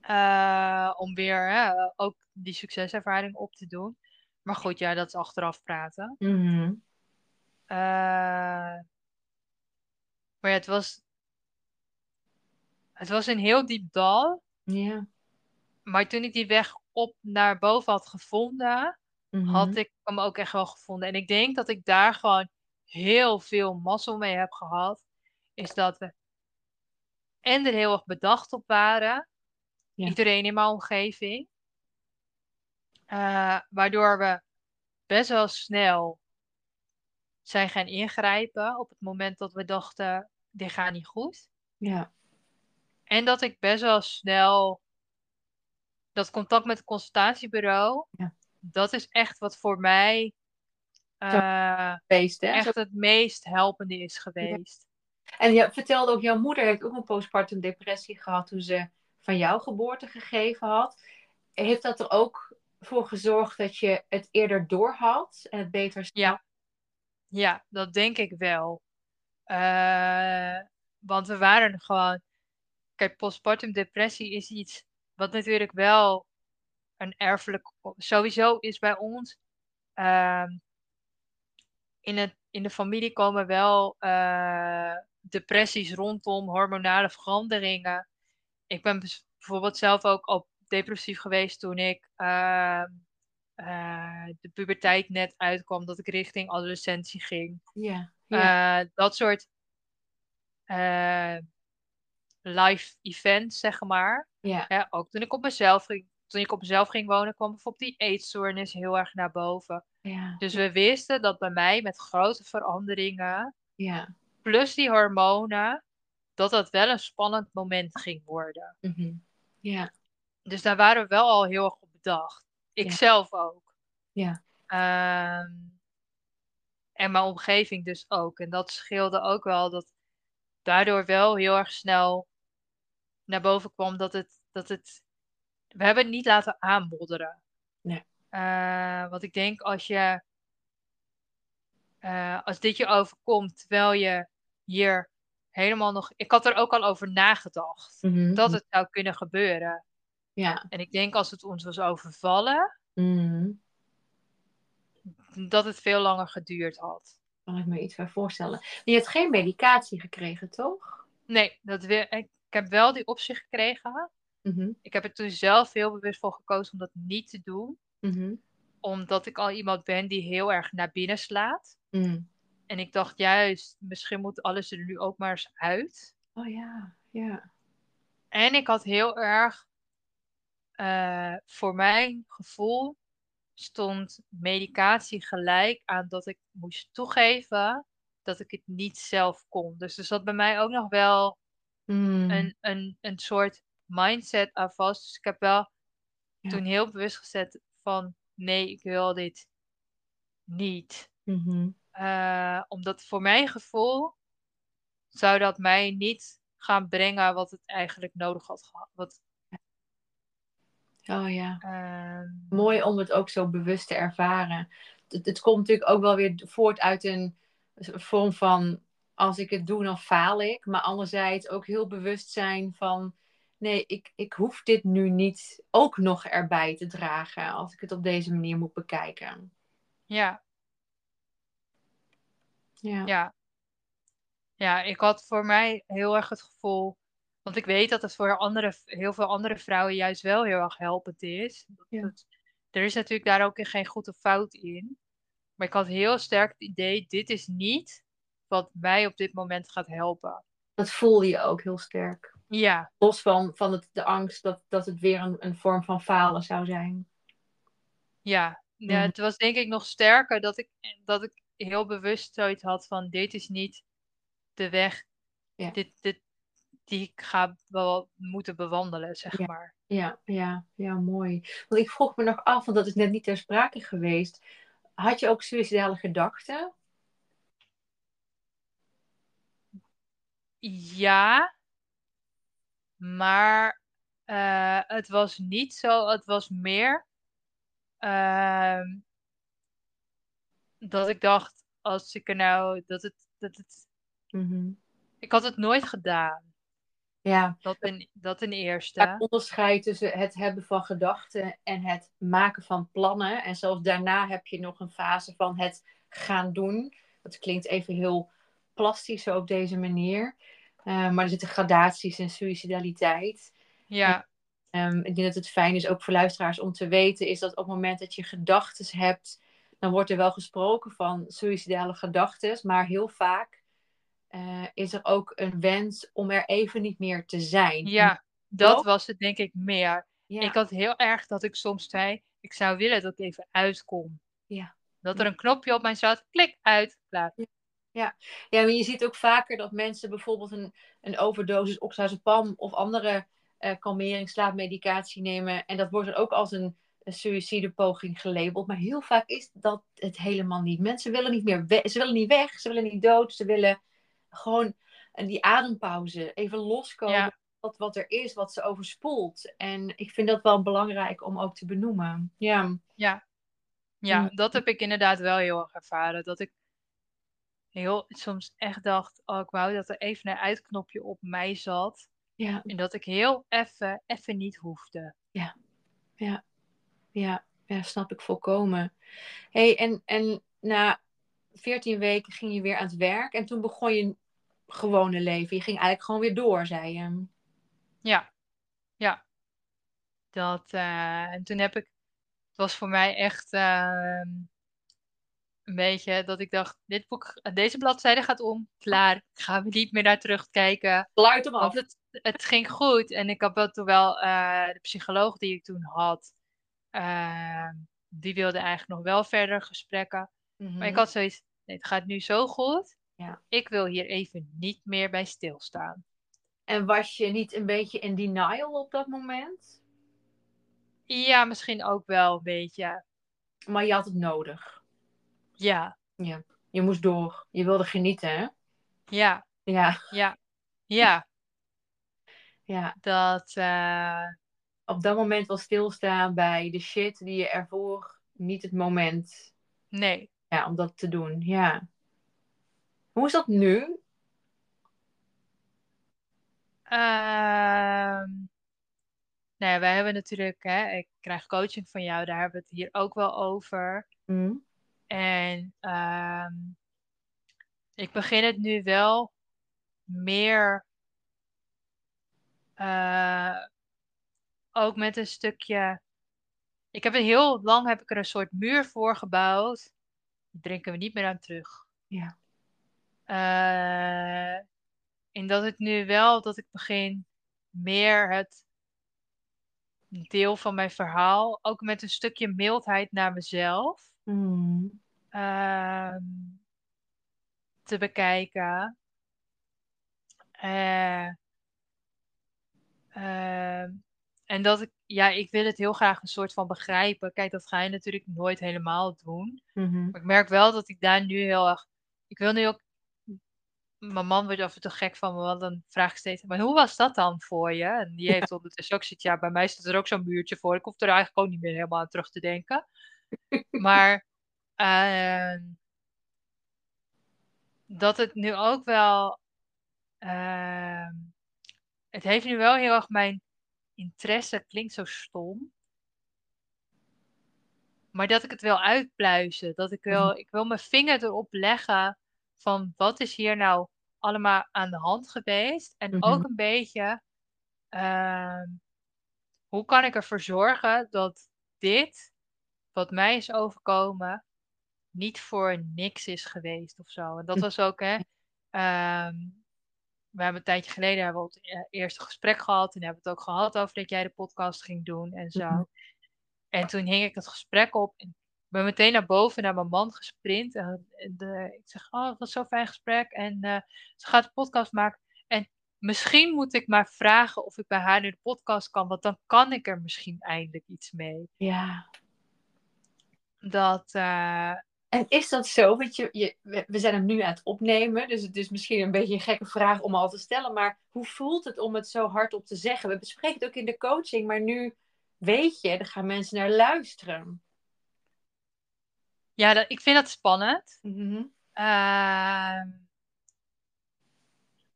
Eh, om weer hè, ook die succeservaring op te doen. Maar goed, ja, dat is achteraf praten. Mhm. Eh, maar ja, het was, het was een heel diep dal. Ja. Maar toen ik die weg op naar boven had gevonden, Mhm. had ik hem ook echt wel gevonden. En ik denk dat ik daar gewoon heel veel mazzel mee heb gehad. Is dat we en er heel erg bedacht op waren. Ja. Iedereen in mijn omgeving. Eh, waardoor we best wel snel zijn gaan ingrijpen op het moment dat we dachten, dit gaat niet goed. Ja. En dat ik best wel snel dat contact met het consultatiebureau, Ja. dat is echt wat voor mij eh, Feest, hè? Echt het meest helpende is geweest. En je vertelde ook, jouw moeder heeft ook een postpartum depressie gehad toen ze van jouw geboorte gegeven had. Heeft dat er ook voor gezorgd dat je het eerder doorhad en het beter Ja. Ja, dat denk ik wel. Eh, want we waren gewoon. Kijk, postpartum depressie is iets wat natuurlijk wel een erfelijk. Sowieso is bij ons. ehm, in, het, in de familie komen wel eh, depressies rondom hormonale veranderingen. Ik ben bijvoorbeeld zelf ook op depressief geweest toen ik ehm, eh, de puberteit net uitkwam, dat ik richting adolescentie ging. Ja. Eh, dat soort live events, zeg maar. ja. Hè, ook toen ik op mezelf ging, toen ik op mezelf ging wonen, kwam bijvoorbeeld die eetstoornis heel erg naar boven. Ja. Dus we wisten dat bij mij met grote veranderingen, Ja. plus die hormonen, dat dat wel een spannend moment ging worden. Mhm. Ja. Dus daar waren we wel al heel erg op bedacht. Ik Ja. zelf ook. Ja. Ehm, en mijn omgeving dus ook. En dat scheelde ook wel dat daardoor wel heel erg snel naar boven kwam dat het. Dat het we hebben het niet laten aanmodderen. Nee. Eh, want ik denk als je. eh, als dit je overkomt terwijl je hier helemaal nog. Ik had er ook al over nagedacht. Mhm. Dat het zou kunnen gebeuren. Ja. En ik denk als het ons was overvallen, Mhm. dat het veel langer geduurd had. Kan ik me iets bij voorstellen. Je hebt geen medicatie gekregen, toch? Nee, dat wil, ik heb wel die optie gekregen. Mhm. Ik heb er toen zelf heel bewust voor gekozen om dat niet te doen. Mhm. Omdat ik al iemand ben die heel erg naar binnen slaat. Mhm. En ik dacht juist, misschien moet alles er nu ook maar eens uit. Oh ja. Ja. En ik had heel erg, eh, voor mijn gevoel, stond medicatie gelijk aan dat ik moest toegeven dat ik het niet zelf kon. Dus er zat bij mij ook nog wel Mhm. een, een, een soort mindset aan vast. Dus ik heb wel Ja. toen heel bewust gezet van nee, ik wil dit niet. Mhm. Eh, omdat voor mijn gevoel zou dat mij niet gaan brengen wat het eigenlijk nodig had gehad. Wat, Oh ja. ehm, Mooi om het ook zo bewust te ervaren. Het, het komt natuurlijk ook wel weer voort uit een vorm van als ik het doe, dan faal ik. Maar anderzijds ook heel bewust zijn van nee, ik, ik hoef dit nu niet ook nog erbij te dragen als ik het op deze manier moet bekijken. ja, Ja. ja. Ja, ik had voor mij heel erg het gevoel. Want ik weet dat het voor andere, heel veel andere vrouwen juist wel heel erg helpend is. Dat Ja. er is natuurlijk daar ook geen goed of fout in. Maar ik had heel sterk het idee, dit is niet wat mij op dit moment gaat helpen. Dat voel je ook heel sterk. Ja, Los van, van het, de angst dat, dat het weer een, een vorm van falen zou zijn. ja. ja Mhm. het was denk ik nog sterker dat ik, dat ik heel bewust zoiets had van, dit is niet de weg Ja. dit, dit, die ik ga wel moeten bewandelen, zeg Ja. maar. Ja, ja, ja, mooi. Want ik vroeg me nog af, want dat is net niet ter sprake geweest. Had je ook suïcidale gedachten? Ja, maar eh, het was niet zo, het was meer ehm, dat ik dacht, als ik er nou, dat het, dat het, Mhm. ik had het nooit gedaan. Ja, Dat een, dat een eerste. onderscheid tussen het hebben van gedachten en het maken van plannen. En zelfs daarna heb je nog een fase van het gaan doen. Dat klinkt even heel plastisch zo op deze manier. Eh, maar er zitten gradaties in suïcidaliteit. Ja, Ehm, ik denk dat het fijn is ook voor luisteraars om te weten, is dat op het moment dat je gedachten hebt, dan wordt er wel gesproken van suïcidale gedachten, maar heel vaak eh, is er ook een wens om er even niet meer te zijn. ja, dat Ook? was het denk ik meer. ja, Ik had heel erg dat ik soms zei, ik zou willen dat ik even uitkom. Ja. Dat er een knopje op mij zat, klik uit, klaar. ja, maar je ziet ook vaker dat mensen bijvoorbeeld een, een overdosis oxazepam of andere eh kalmering, slaapmedicatie nemen. En dat wordt dan ook als een, een suïcidepoging gelabeld. Maar heel vaak is dat het helemaal niet. Mensen willen niet meer weg. Ze willen niet weg, ze willen niet dood. Ze willen gewoon die adempauze. Even loskomen Ja. wat, wat er is, wat ze overspoelt. En ik vind dat wel belangrijk om ook te benoemen. Ja, Ja, ja, Mm. dat heb ik inderdaad wel heel erg ervaren. Dat ik heel soms echt dacht, oh, ik wou dat er even een uitknopje op mij zat. ja, En dat ik heel even, even niet hoefde. ja, ja, snap ik volkomen. hey, en, en na 14 weken ging je weer aan het werk. En toen begon je gewone leven. Je ging eigenlijk gewoon weer door, zei je. Ja, ja. Dat, eh, en toen heb ik het was voor mij echt ehm, een beetje dat ik dacht, dit boek, deze bladzijde gaat om, klaar, ik ga er niet meer naar terugkijken. Sluit hem af. Het, het ging goed en ik had wel toen wel eh, de psycholoog die ik toen had, ehm, die wilde eigenlijk nog wel verder gesprekken. Maar ik Mhm. had zoiets, nee, het gaat nu zo goed. Ja. Ik wil hier even niet meer bij stilstaan. En was je niet een beetje in denial op dat moment? Ja, misschien ook wel een beetje. Maar je had het nodig. Ja, Je moest door. Je wilde genieten, hè? ja, Ja, ja, ja. ja. Dat, eh, Op dat moment wel stilstaan bij de shit die je ervoor niet het moment nee. ja, om dat te doen. Ja. Hoe is dat nu? Ehm nou ja, wij hebben natuurlijk, hè, ik krijg coaching van jou, daar hebben we het hier ook wel over. Hm? En ehm, ik begin het nu wel meer eh, ook met een stukje. Ik heb er heel lang heb ik er een soort muur voor gebouwd. Die drinken we niet meer aan terug. Ja. Eh, en dat het nu wel dat ik begin meer het deel van mijn verhaal, ook met een stukje mildheid naar mezelf, Hm. Ehm, te bekijken. Eh, ehm, en dat ik, ja, ik wil het heel graag een soort van begrijpen. Kijk, dat ga je natuurlijk nooit helemaal doen. Mhm. Maar ik merk wel dat ik daar nu heel erg. Ik wil nu ook. Mijn man wordt af en toe gek van me, want dan vraag ik steeds: Maar hoe was dat dan voor je? En die heeft ondertussen ook zoiets. Ja, bij mij staat er ook zo'n muurtje voor. Ik hoef er eigenlijk ook niet meer helemaal aan terug te denken. [laughs] Maar. Ehm, dat het nu ook wel. ehm, het heeft nu wel heel erg mijn interesse. Klinkt zo stom. Maar dat ik het wil uitpluizen. Dat ik wil, ik wil mijn vinger erop leggen van wat is hier nou allemaal aan de hand geweest. En Mhm. ook een beetje, ehm, hoe kan ik ervoor zorgen dat dit, wat mij is overkomen, niet voor niks is geweest of zo. En dat was ook, hè. ehm, we hebben een tijdje geleden hebben we het eh, eerste gesprek gehad. En hebben we het ook gehad over dat jij de podcast ging doen en zo. Mhm. En toen hing ik het gesprek op. En ben meteen naar boven naar mijn man gesprint. En de, ik zeg, oh, was zo'n fijn gesprek. En eh, ze gaat de podcast maken. En misschien moet ik maar vragen of ik bij haar nu de podcast kan. Want dan kan ik er misschien eindelijk iets mee. Ja. Dat, eh, En is dat zo? Want je, je, we zijn hem nu aan het opnemen, dus het is misschien een beetje een gekke vraag om al te stellen. Maar hoe voelt het om het zo hardop te zeggen? We bespreken het ook in de coaching, maar nu weet je, er gaan mensen naar luisteren. ja, dat, ik vind dat spannend. Mhm. Ehm,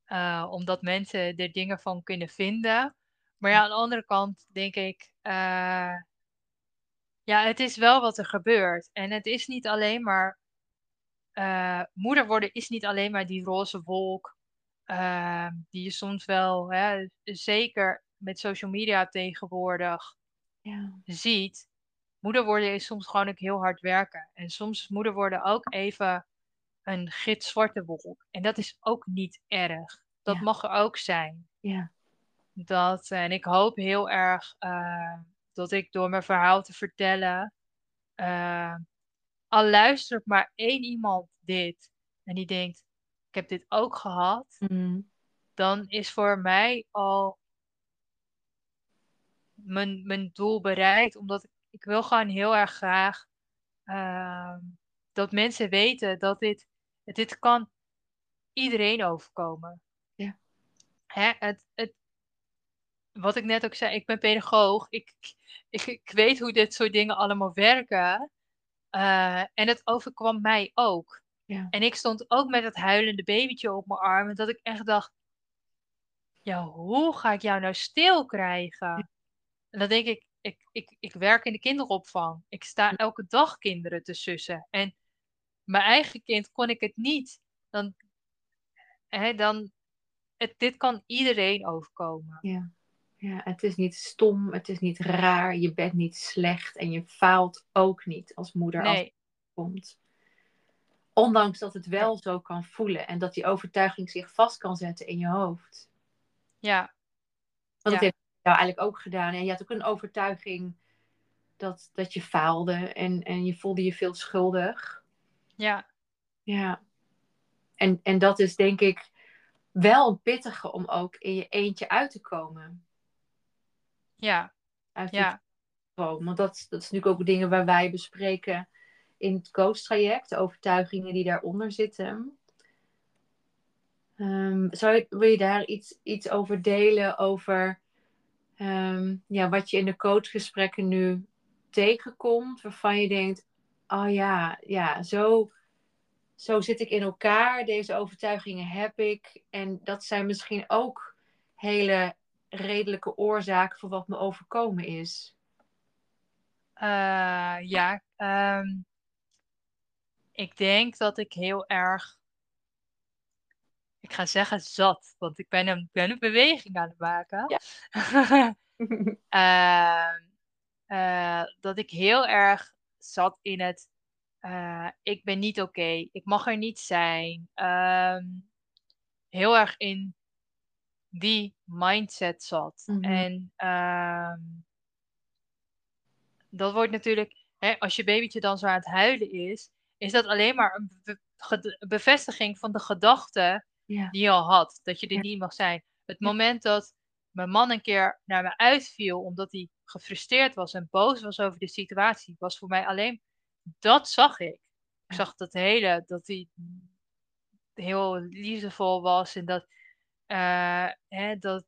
eh, omdat mensen er dingen van kunnen vinden. Maar ja, aan de andere kant denk ik, eh, ja, het is wel wat er gebeurt. En het is niet alleen maar, eh, moeder worden is niet alleen maar die roze wolk, ehm, die je soms wel, hè, zeker met social media tegenwoordig, Ja. ziet. Moeder worden is soms gewoon ook heel hard werken. En soms moeder worden ook even een gitzwarte wolk. En dat is ook niet erg. Dat Ja. mag er ook zijn. Ja. Dat, en ik hoop heel erg eh, dat ik door mijn verhaal te vertellen, eh, al luistert maar één iemand dit en die denkt, ik heb dit ook gehad, Mhm. dan is voor mij al mijn, mijn doel bereikt. Omdat ik, ik wil gewoon heel erg graag ehm, dat mensen weten dat dit, dit kan iedereen overkomen. Ja. Hè, het, het, wat ik net ook zei, ik ben pedagoog. Ik, ik, ik weet hoe dit soort dingen allemaal werken. Eh, en het overkwam mij ook. Ja. En ik stond ook met het huilende babytje op mijn arm. En dat ik echt dacht, ja, hoe ga ik jou nou stil krijgen? En dan denk ik, ik, ik, ik werk in de kinderopvang. Ik sta elke dag kinderen te sussen. En mijn eigen kind kon ik het niet. Dan, hè, dan het, dit kan iedereen overkomen. Ja. Ja, het is niet stom, het is niet raar, je bent niet slecht en je faalt ook niet als moeder als Nee, het komt. Ondanks dat het wel zo kan voelen en dat die overtuiging zich vast kan zetten in je hoofd. ja, Want dat Ja. heeft jou eigenlijk ook gedaan. En je had ook een overtuiging dat, dat je faalde en, en je voelde je veel schuldig. ja, Ja. En, en dat is denk ik wel een pittige om ook in je eentje uit te komen. Ja, ja, stroom. Want dat, dat is natuurlijk ook dingen waar wij bespreken in het coach-traject. Overtuigingen die daaronder zitten. Ehm, zou je, wil je daar iets, iets over delen? Over ehm, ja, wat je in de coachgesprekken nu tegenkomt. Waarvan je denkt, oh ja, ja zo, zo zit ik in elkaar. Deze overtuigingen heb ik. En dat zijn misschien ook hele redelijke oorzaken voor wat me overkomen is. Eh, ja. ehm, ik denk dat ik heel erg, ik ga zeggen zat, want ik ben een, ben een beweging aan het maken. [laughs] Ehm, eh, dat ik heel erg zat in het, eh, ik ben niet oké, ik mag er niet zijn. Ehm, heel erg in die mindset zat. Mhm. En ehm, dat wordt natuurlijk, hè, als je babytje dan zo aan het huilen is, is dat alleen maar een be- bevestiging van de gedachte die je al had, dat je er niet mag zijn. Het moment dat mijn man een keer naar me uitviel omdat hij gefrustreerd was en boos was over de situatie, was voor mij alleen dat zag ik. Ik zag dat hele, dat hij heel liefdevol was en dat, eh, hè, dat,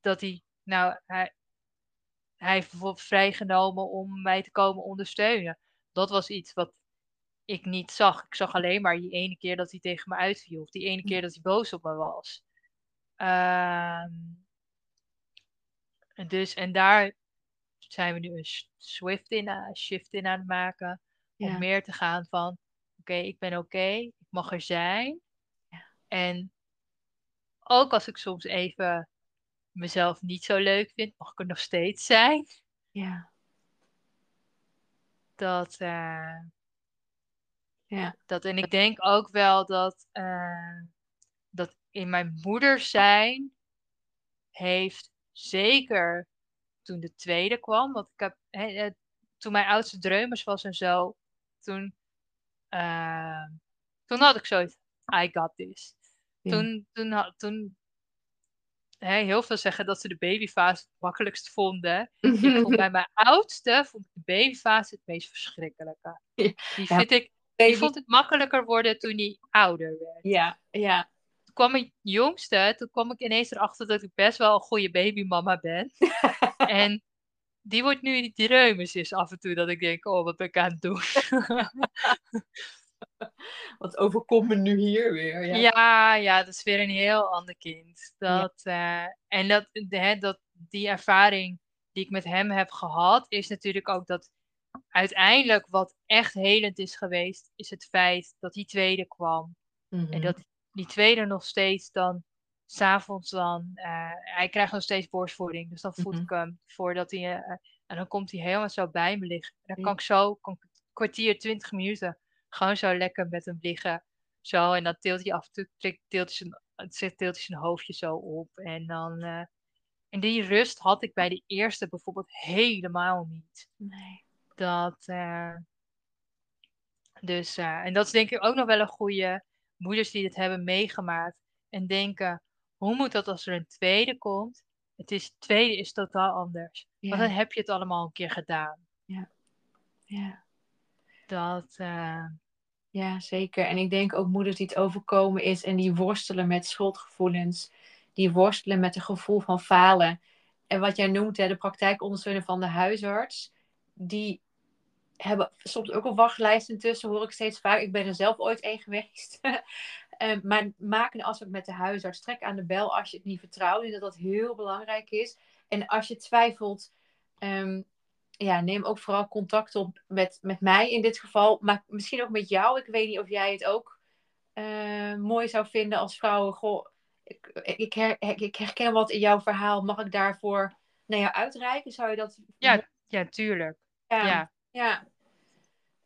dat hij, nou, hij, hij heeft bijvoorbeeld vrijgenomen om mij te komen ondersteunen. Dat was iets wat ik niet zag. Ik zag alleen maar die ene keer dat hij tegen me uitviel. Of die ene keer dat hij boos op me was. En dus, en daar zijn we nu een swift in, a- shift in aan het maken. Om Ja. meer te gaan van, oké, ik ben oké. ik mag er zijn. Ja. En ook als ik soms even mezelf niet zo leuk vind, mag ik er nog steeds zijn. Ja. Dat, eh, Ja. Dat, en ik denk ook wel dat, eh, dat in mijn moeder zijn heeft zeker toen de tweede kwam, want ik heb, eh, toen mijn oudste dreumers was en zo, toen, toen had ik zoiets, I got this. Ja. Toen, toen, had- toen hè, heel veel zeggen dat ze de babyfase het makkelijkst vonden. [laughs] Ik vond bij mijn oudste vond ik de babyfase het meest verschrikkelijke. Die Ja, vind ik die vond het makkelijker worden toen hij ouder werd. Ja, ja. Toen kwam mijn jongste, toen kwam ik ineens erachter dat ik best wel een goede babymama ben. [laughs] en die wordt nu die dreumes is af en toe dat ik denk, oh, wat ben ik aan het doen? [laughs] [laughs] Wat overkomt me nu hier weer? Ja. ja, ja, dat is weer een heel ander kind. Ja. Dat, eh, en dat, hè, dat, die ervaring die ik met hem heb gehad, is natuurlijk ook dat uiteindelijk wat echt helend is geweest, is het feit dat die tweede kwam. Mhm. En dat die tweede nog steeds dan, s'avonds dan, eh, hij krijgt nog steeds borstvoeding. Dus dan voed Mhm. ik hem voordat hij, eh, en dan komt hij helemaal zo bij me liggen. En dan kan ik zo, kan kwartier, twintig minuten, gewoon zo lekker met hem liggen. Zo, en dan tilt hij af en toe, tilt hij zijn, tilt hij zijn hoofdje zo op. En dan, eh, en die rust had ik bij de eerste bijvoorbeeld helemaal niet. Nee. Dat, eh, dus, eh, en dat is denk ik ook nog wel een goede moeders die dit hebben meegemaakt en denken, hoe moet dat als er een tweede komt? Het is, tweede is totaal anders. Want dan Ja. heb je het allemaal een keer gedaan. Ja. Dat, eh, ja, zeker. En ik denk ook moeders die het overkomen is en die worstelen met schuldgevoelens. Die worstelen met het gevoel van falen. En wat jij noemt, hè, de praktijkondersteuner van de huisarts. Die hebben soms ook een wachtlijst intussen, hoor ik steeds vaak. Ik ben er zelf ooit één geweest. [laughs] Eh, maar maak een afspraak met de huisarts. Trek aan de bel als je het niet vertrouwt. Denk dat dat heel belangrijk is. En als je twijfelt, ehm, ja, neem ook vooral contact op met, met mij in dit geval. Maar misschien ook met jou. Ik weet niet of jij het ook eh, mooi zou vinden als vrouwen. Goh, ik, ik, her- ik herken wat in jouw verhaal. Mag ik daarvoor naar jou uitreiken? Zou je dat... Ja, ja, tuurlijk. ja. Ja, Ja.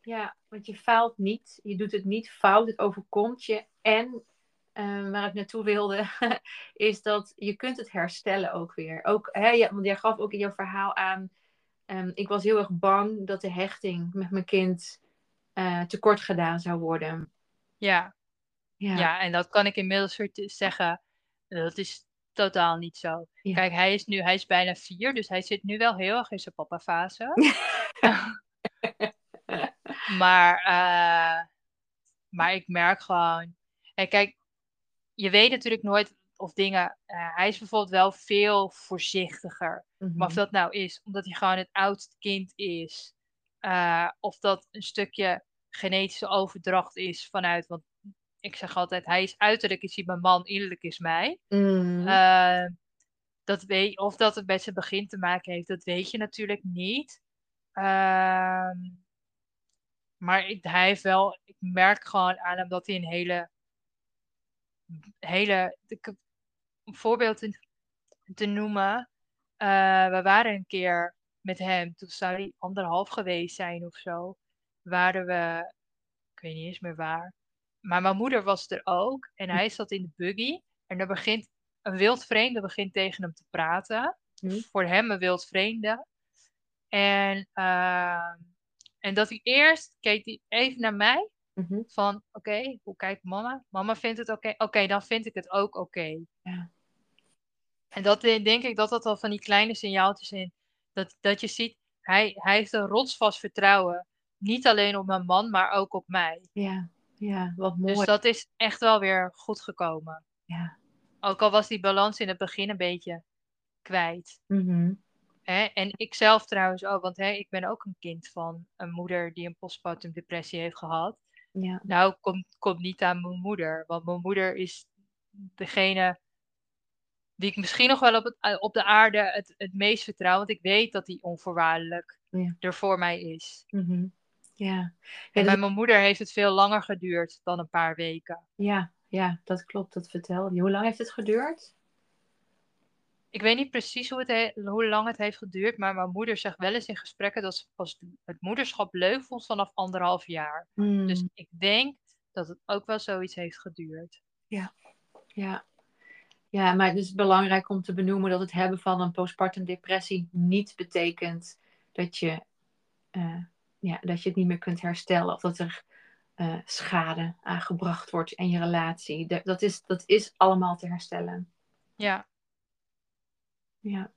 Ja, want je faalt niet. Je doet het niet fout. Het overkomt je. En eh, waar ik naartoe wilde, [laughs] is dat je kunt het herstellen ook weer. Ook, hè, ja, want jij gaf ook in jouw verhaal aan. Ehm, ik was heel erg bang dat de hechting met mijn kind eh, tekort gedaan zou worden. ja, Ja. ja. En dat kan ik inmiddels zeggen. Dat is totaal niet zo. Ja. Kijk, hij is nu, hij is bijna vier, dus hij zit nu wel heel erg in zijn papa-fase. [laughs] Maar, eh, maar ik merk gewoon. Kijk, je weet natuurlijk nooit of dingen. eh, hij is bijvoorbeeld wel veel voorzichtiger. Mhm. Maar of dat nou is omdat hij gewoon het oudste kind is. eh, of dat een stukje genetische overdracht is vanuit. Want ik zeg altijd: hij is uiterlijk is hij mijn man, innerlijk is mij. Mhm. Eh, dat weet, of dat het met zijn begin te maken heeft, dat weet je natuurlijk niet. Ehm, maar ik, hij heeft wel, ik merk gewoon aan hem dat hij een hele, hele, ik een voorbeeld te, te noemen. Eh, we waren een keer met hem, toen zou hij anderhalf geweest zijn of zo. Waren we, ik weet niet eens meer waar. Maar mijn moeder was er ook en hij zat in de buggy. En er begint een wild vreemde begint tegen hem te praten. Hm. Voor hem een wild vreemde. En, ehm, en dat hij eerst keek hij even naar mij. Mhm. Van oké, hoe kijkt mama? Mama vindt het oké. Oké, dan vind ik het ook oké. Ja. En dat denk ik dat dat al van die kleine signaaltjes in. Dat, dat je ziet, hij, hij heeft een rotsvast vertrouwen. Niet alleen op mijn man, maar ook op mij. ja, ja, wat mooi. Dus dat is echt wel weer goed gekomen. Ja. Ook al was die balans in het begin een beetje kwijt. Hè? En ik zelf trouwens ook, want hè, ik ben ook een kind van een moeder die een postpartum depressie heeft gehad. Ja. Nou, komt komt niet aan mijn moeder, want mijn moeder is degene die ik misschien nog wel op, het, eh, op de aarde het, het meest vertrouw, want ik weet dat die onvoorwaardelijk Ja. er voor mij is. Mhm. Ja. Ja, bij mijn moeder heeft het veel langer geduurd dan een paar weken. ja, ja, dat klopt. Dat vertelde je. Hoe lang heeft het geduurd? Ik weet niet precies hoe, het he- hoe lang het heeft geduurd, maar mijn moeder zegt wel eens in gesprekken dat ze pas het moederschap leuk vond vanaf anderhalf jaar. Mm, Dus ik denk dat het ook wel zoiets heeft geduurd. ja. ja, maar het is belangrijk om te benoemen dat het hebben van een postpartum depressie niet betekent dat je, eh, ja, dat je het niet meer kunt herstellen of dat er eh, schade aangebracht wordt in je relatie. Dat, dat, is, dat is allemaal te herstellen. Ja, Ja.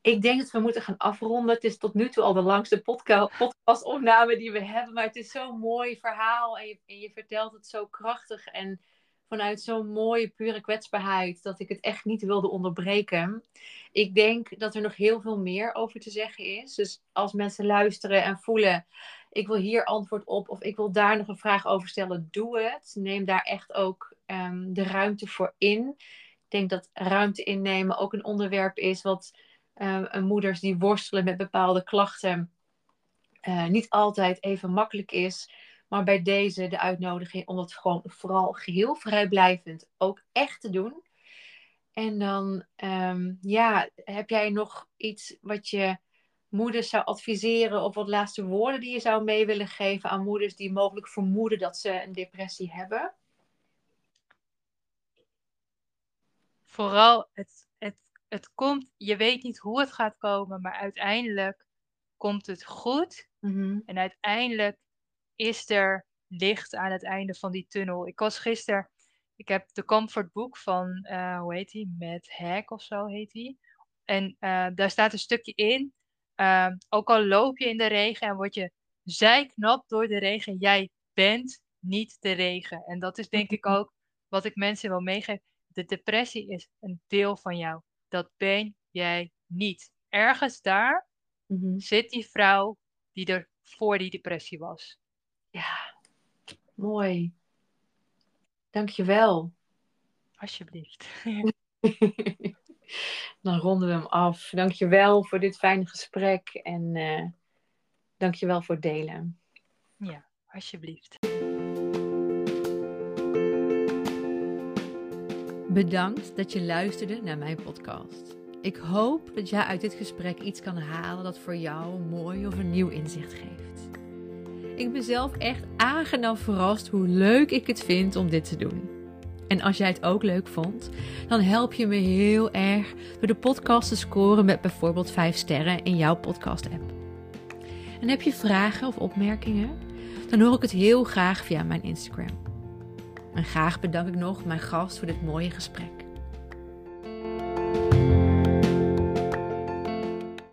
Ik denk dat we moeten gaan afronden. Het is tot nu toe al de langste podca- podcastopname die we hebben. Maar het is zo'n mooi verhaal. En je, en je vertelt het zo krachtig. En vanuit zo'n mooie, pure kwetsbaarheid. Dat ik het echt niet wilde onderbreken. Ik denk dat er nog heel veel meer over te zeggen is. Dus als mensen luisteren en voelen. Ik wil hier antwoord op. Of ik wil daar nog een vraag over stellen. Doe het. Neem daar echt ook ehm, de ruimte voor in. Ik denk dat ruimte innemen ook een onderwerp is wat eh, moeders die worstelen met bepaalde klachten eh, niet altijd even makkelijk is. Maar bij deze de uitnodiging om dat gewoon vooral geheel vrijblijvend ook echt te doen. En dan, ehm, ja, heb jij nog iets wat je moeders zou adviseren of wat laatste woorden die je zou mee willen geven aan moeders die mogelijk vermoeden dat ze een depressie hebben? vooral het, het, het komt, je weet niet hoe het gaat komen, maar uiteindelijk komt het goed. Mhm. En uiteindelijk is er licht aan het einde van die tunnel. Ik was gisteren, ik heb de Comfort Book van, eh, hoe heet die? Matt Hack of zo heet die. En eh, daar staat een stukje in. ehm, ook al loop je in de regen en word je zijknap door de regen, jij bent niet de regen. En dat is denk ik [laughs] ook wat ik mensen wil meegeven. De depressie is een deel van jou. Dat ben jij niet. Ergens daar Mhm. zit die vrouw die er voor die depressie was. Ja, mooi. Dankjewel. Alsjeblieft. [laughs] Dan ronden we hem af. Dankjewel voor dit fijne gesprek en eh dankjewel voor het delen. ja, alsjeblieft. Bedankt dat je luisterde naar mijn podcast. Ik hoop dat jij uit dit gesprek iets kan halen dat voor jou een mooi of een nieuw inzicht geeft. Ik ben zelf echt aangenaam verrast hoe leuk ik het vind om dit te doen. En als jij het ook leuk vond, dan help je me heel erg door de podcast te scoren met bijvoorbeeld 5 sterren in jouw podcast-app. En heb je vragen of opmerkingen? Dan hoor ik het heel graag via mijn Instagram. En graag bedank ik nog mijn gast voor dit mooie gesprek.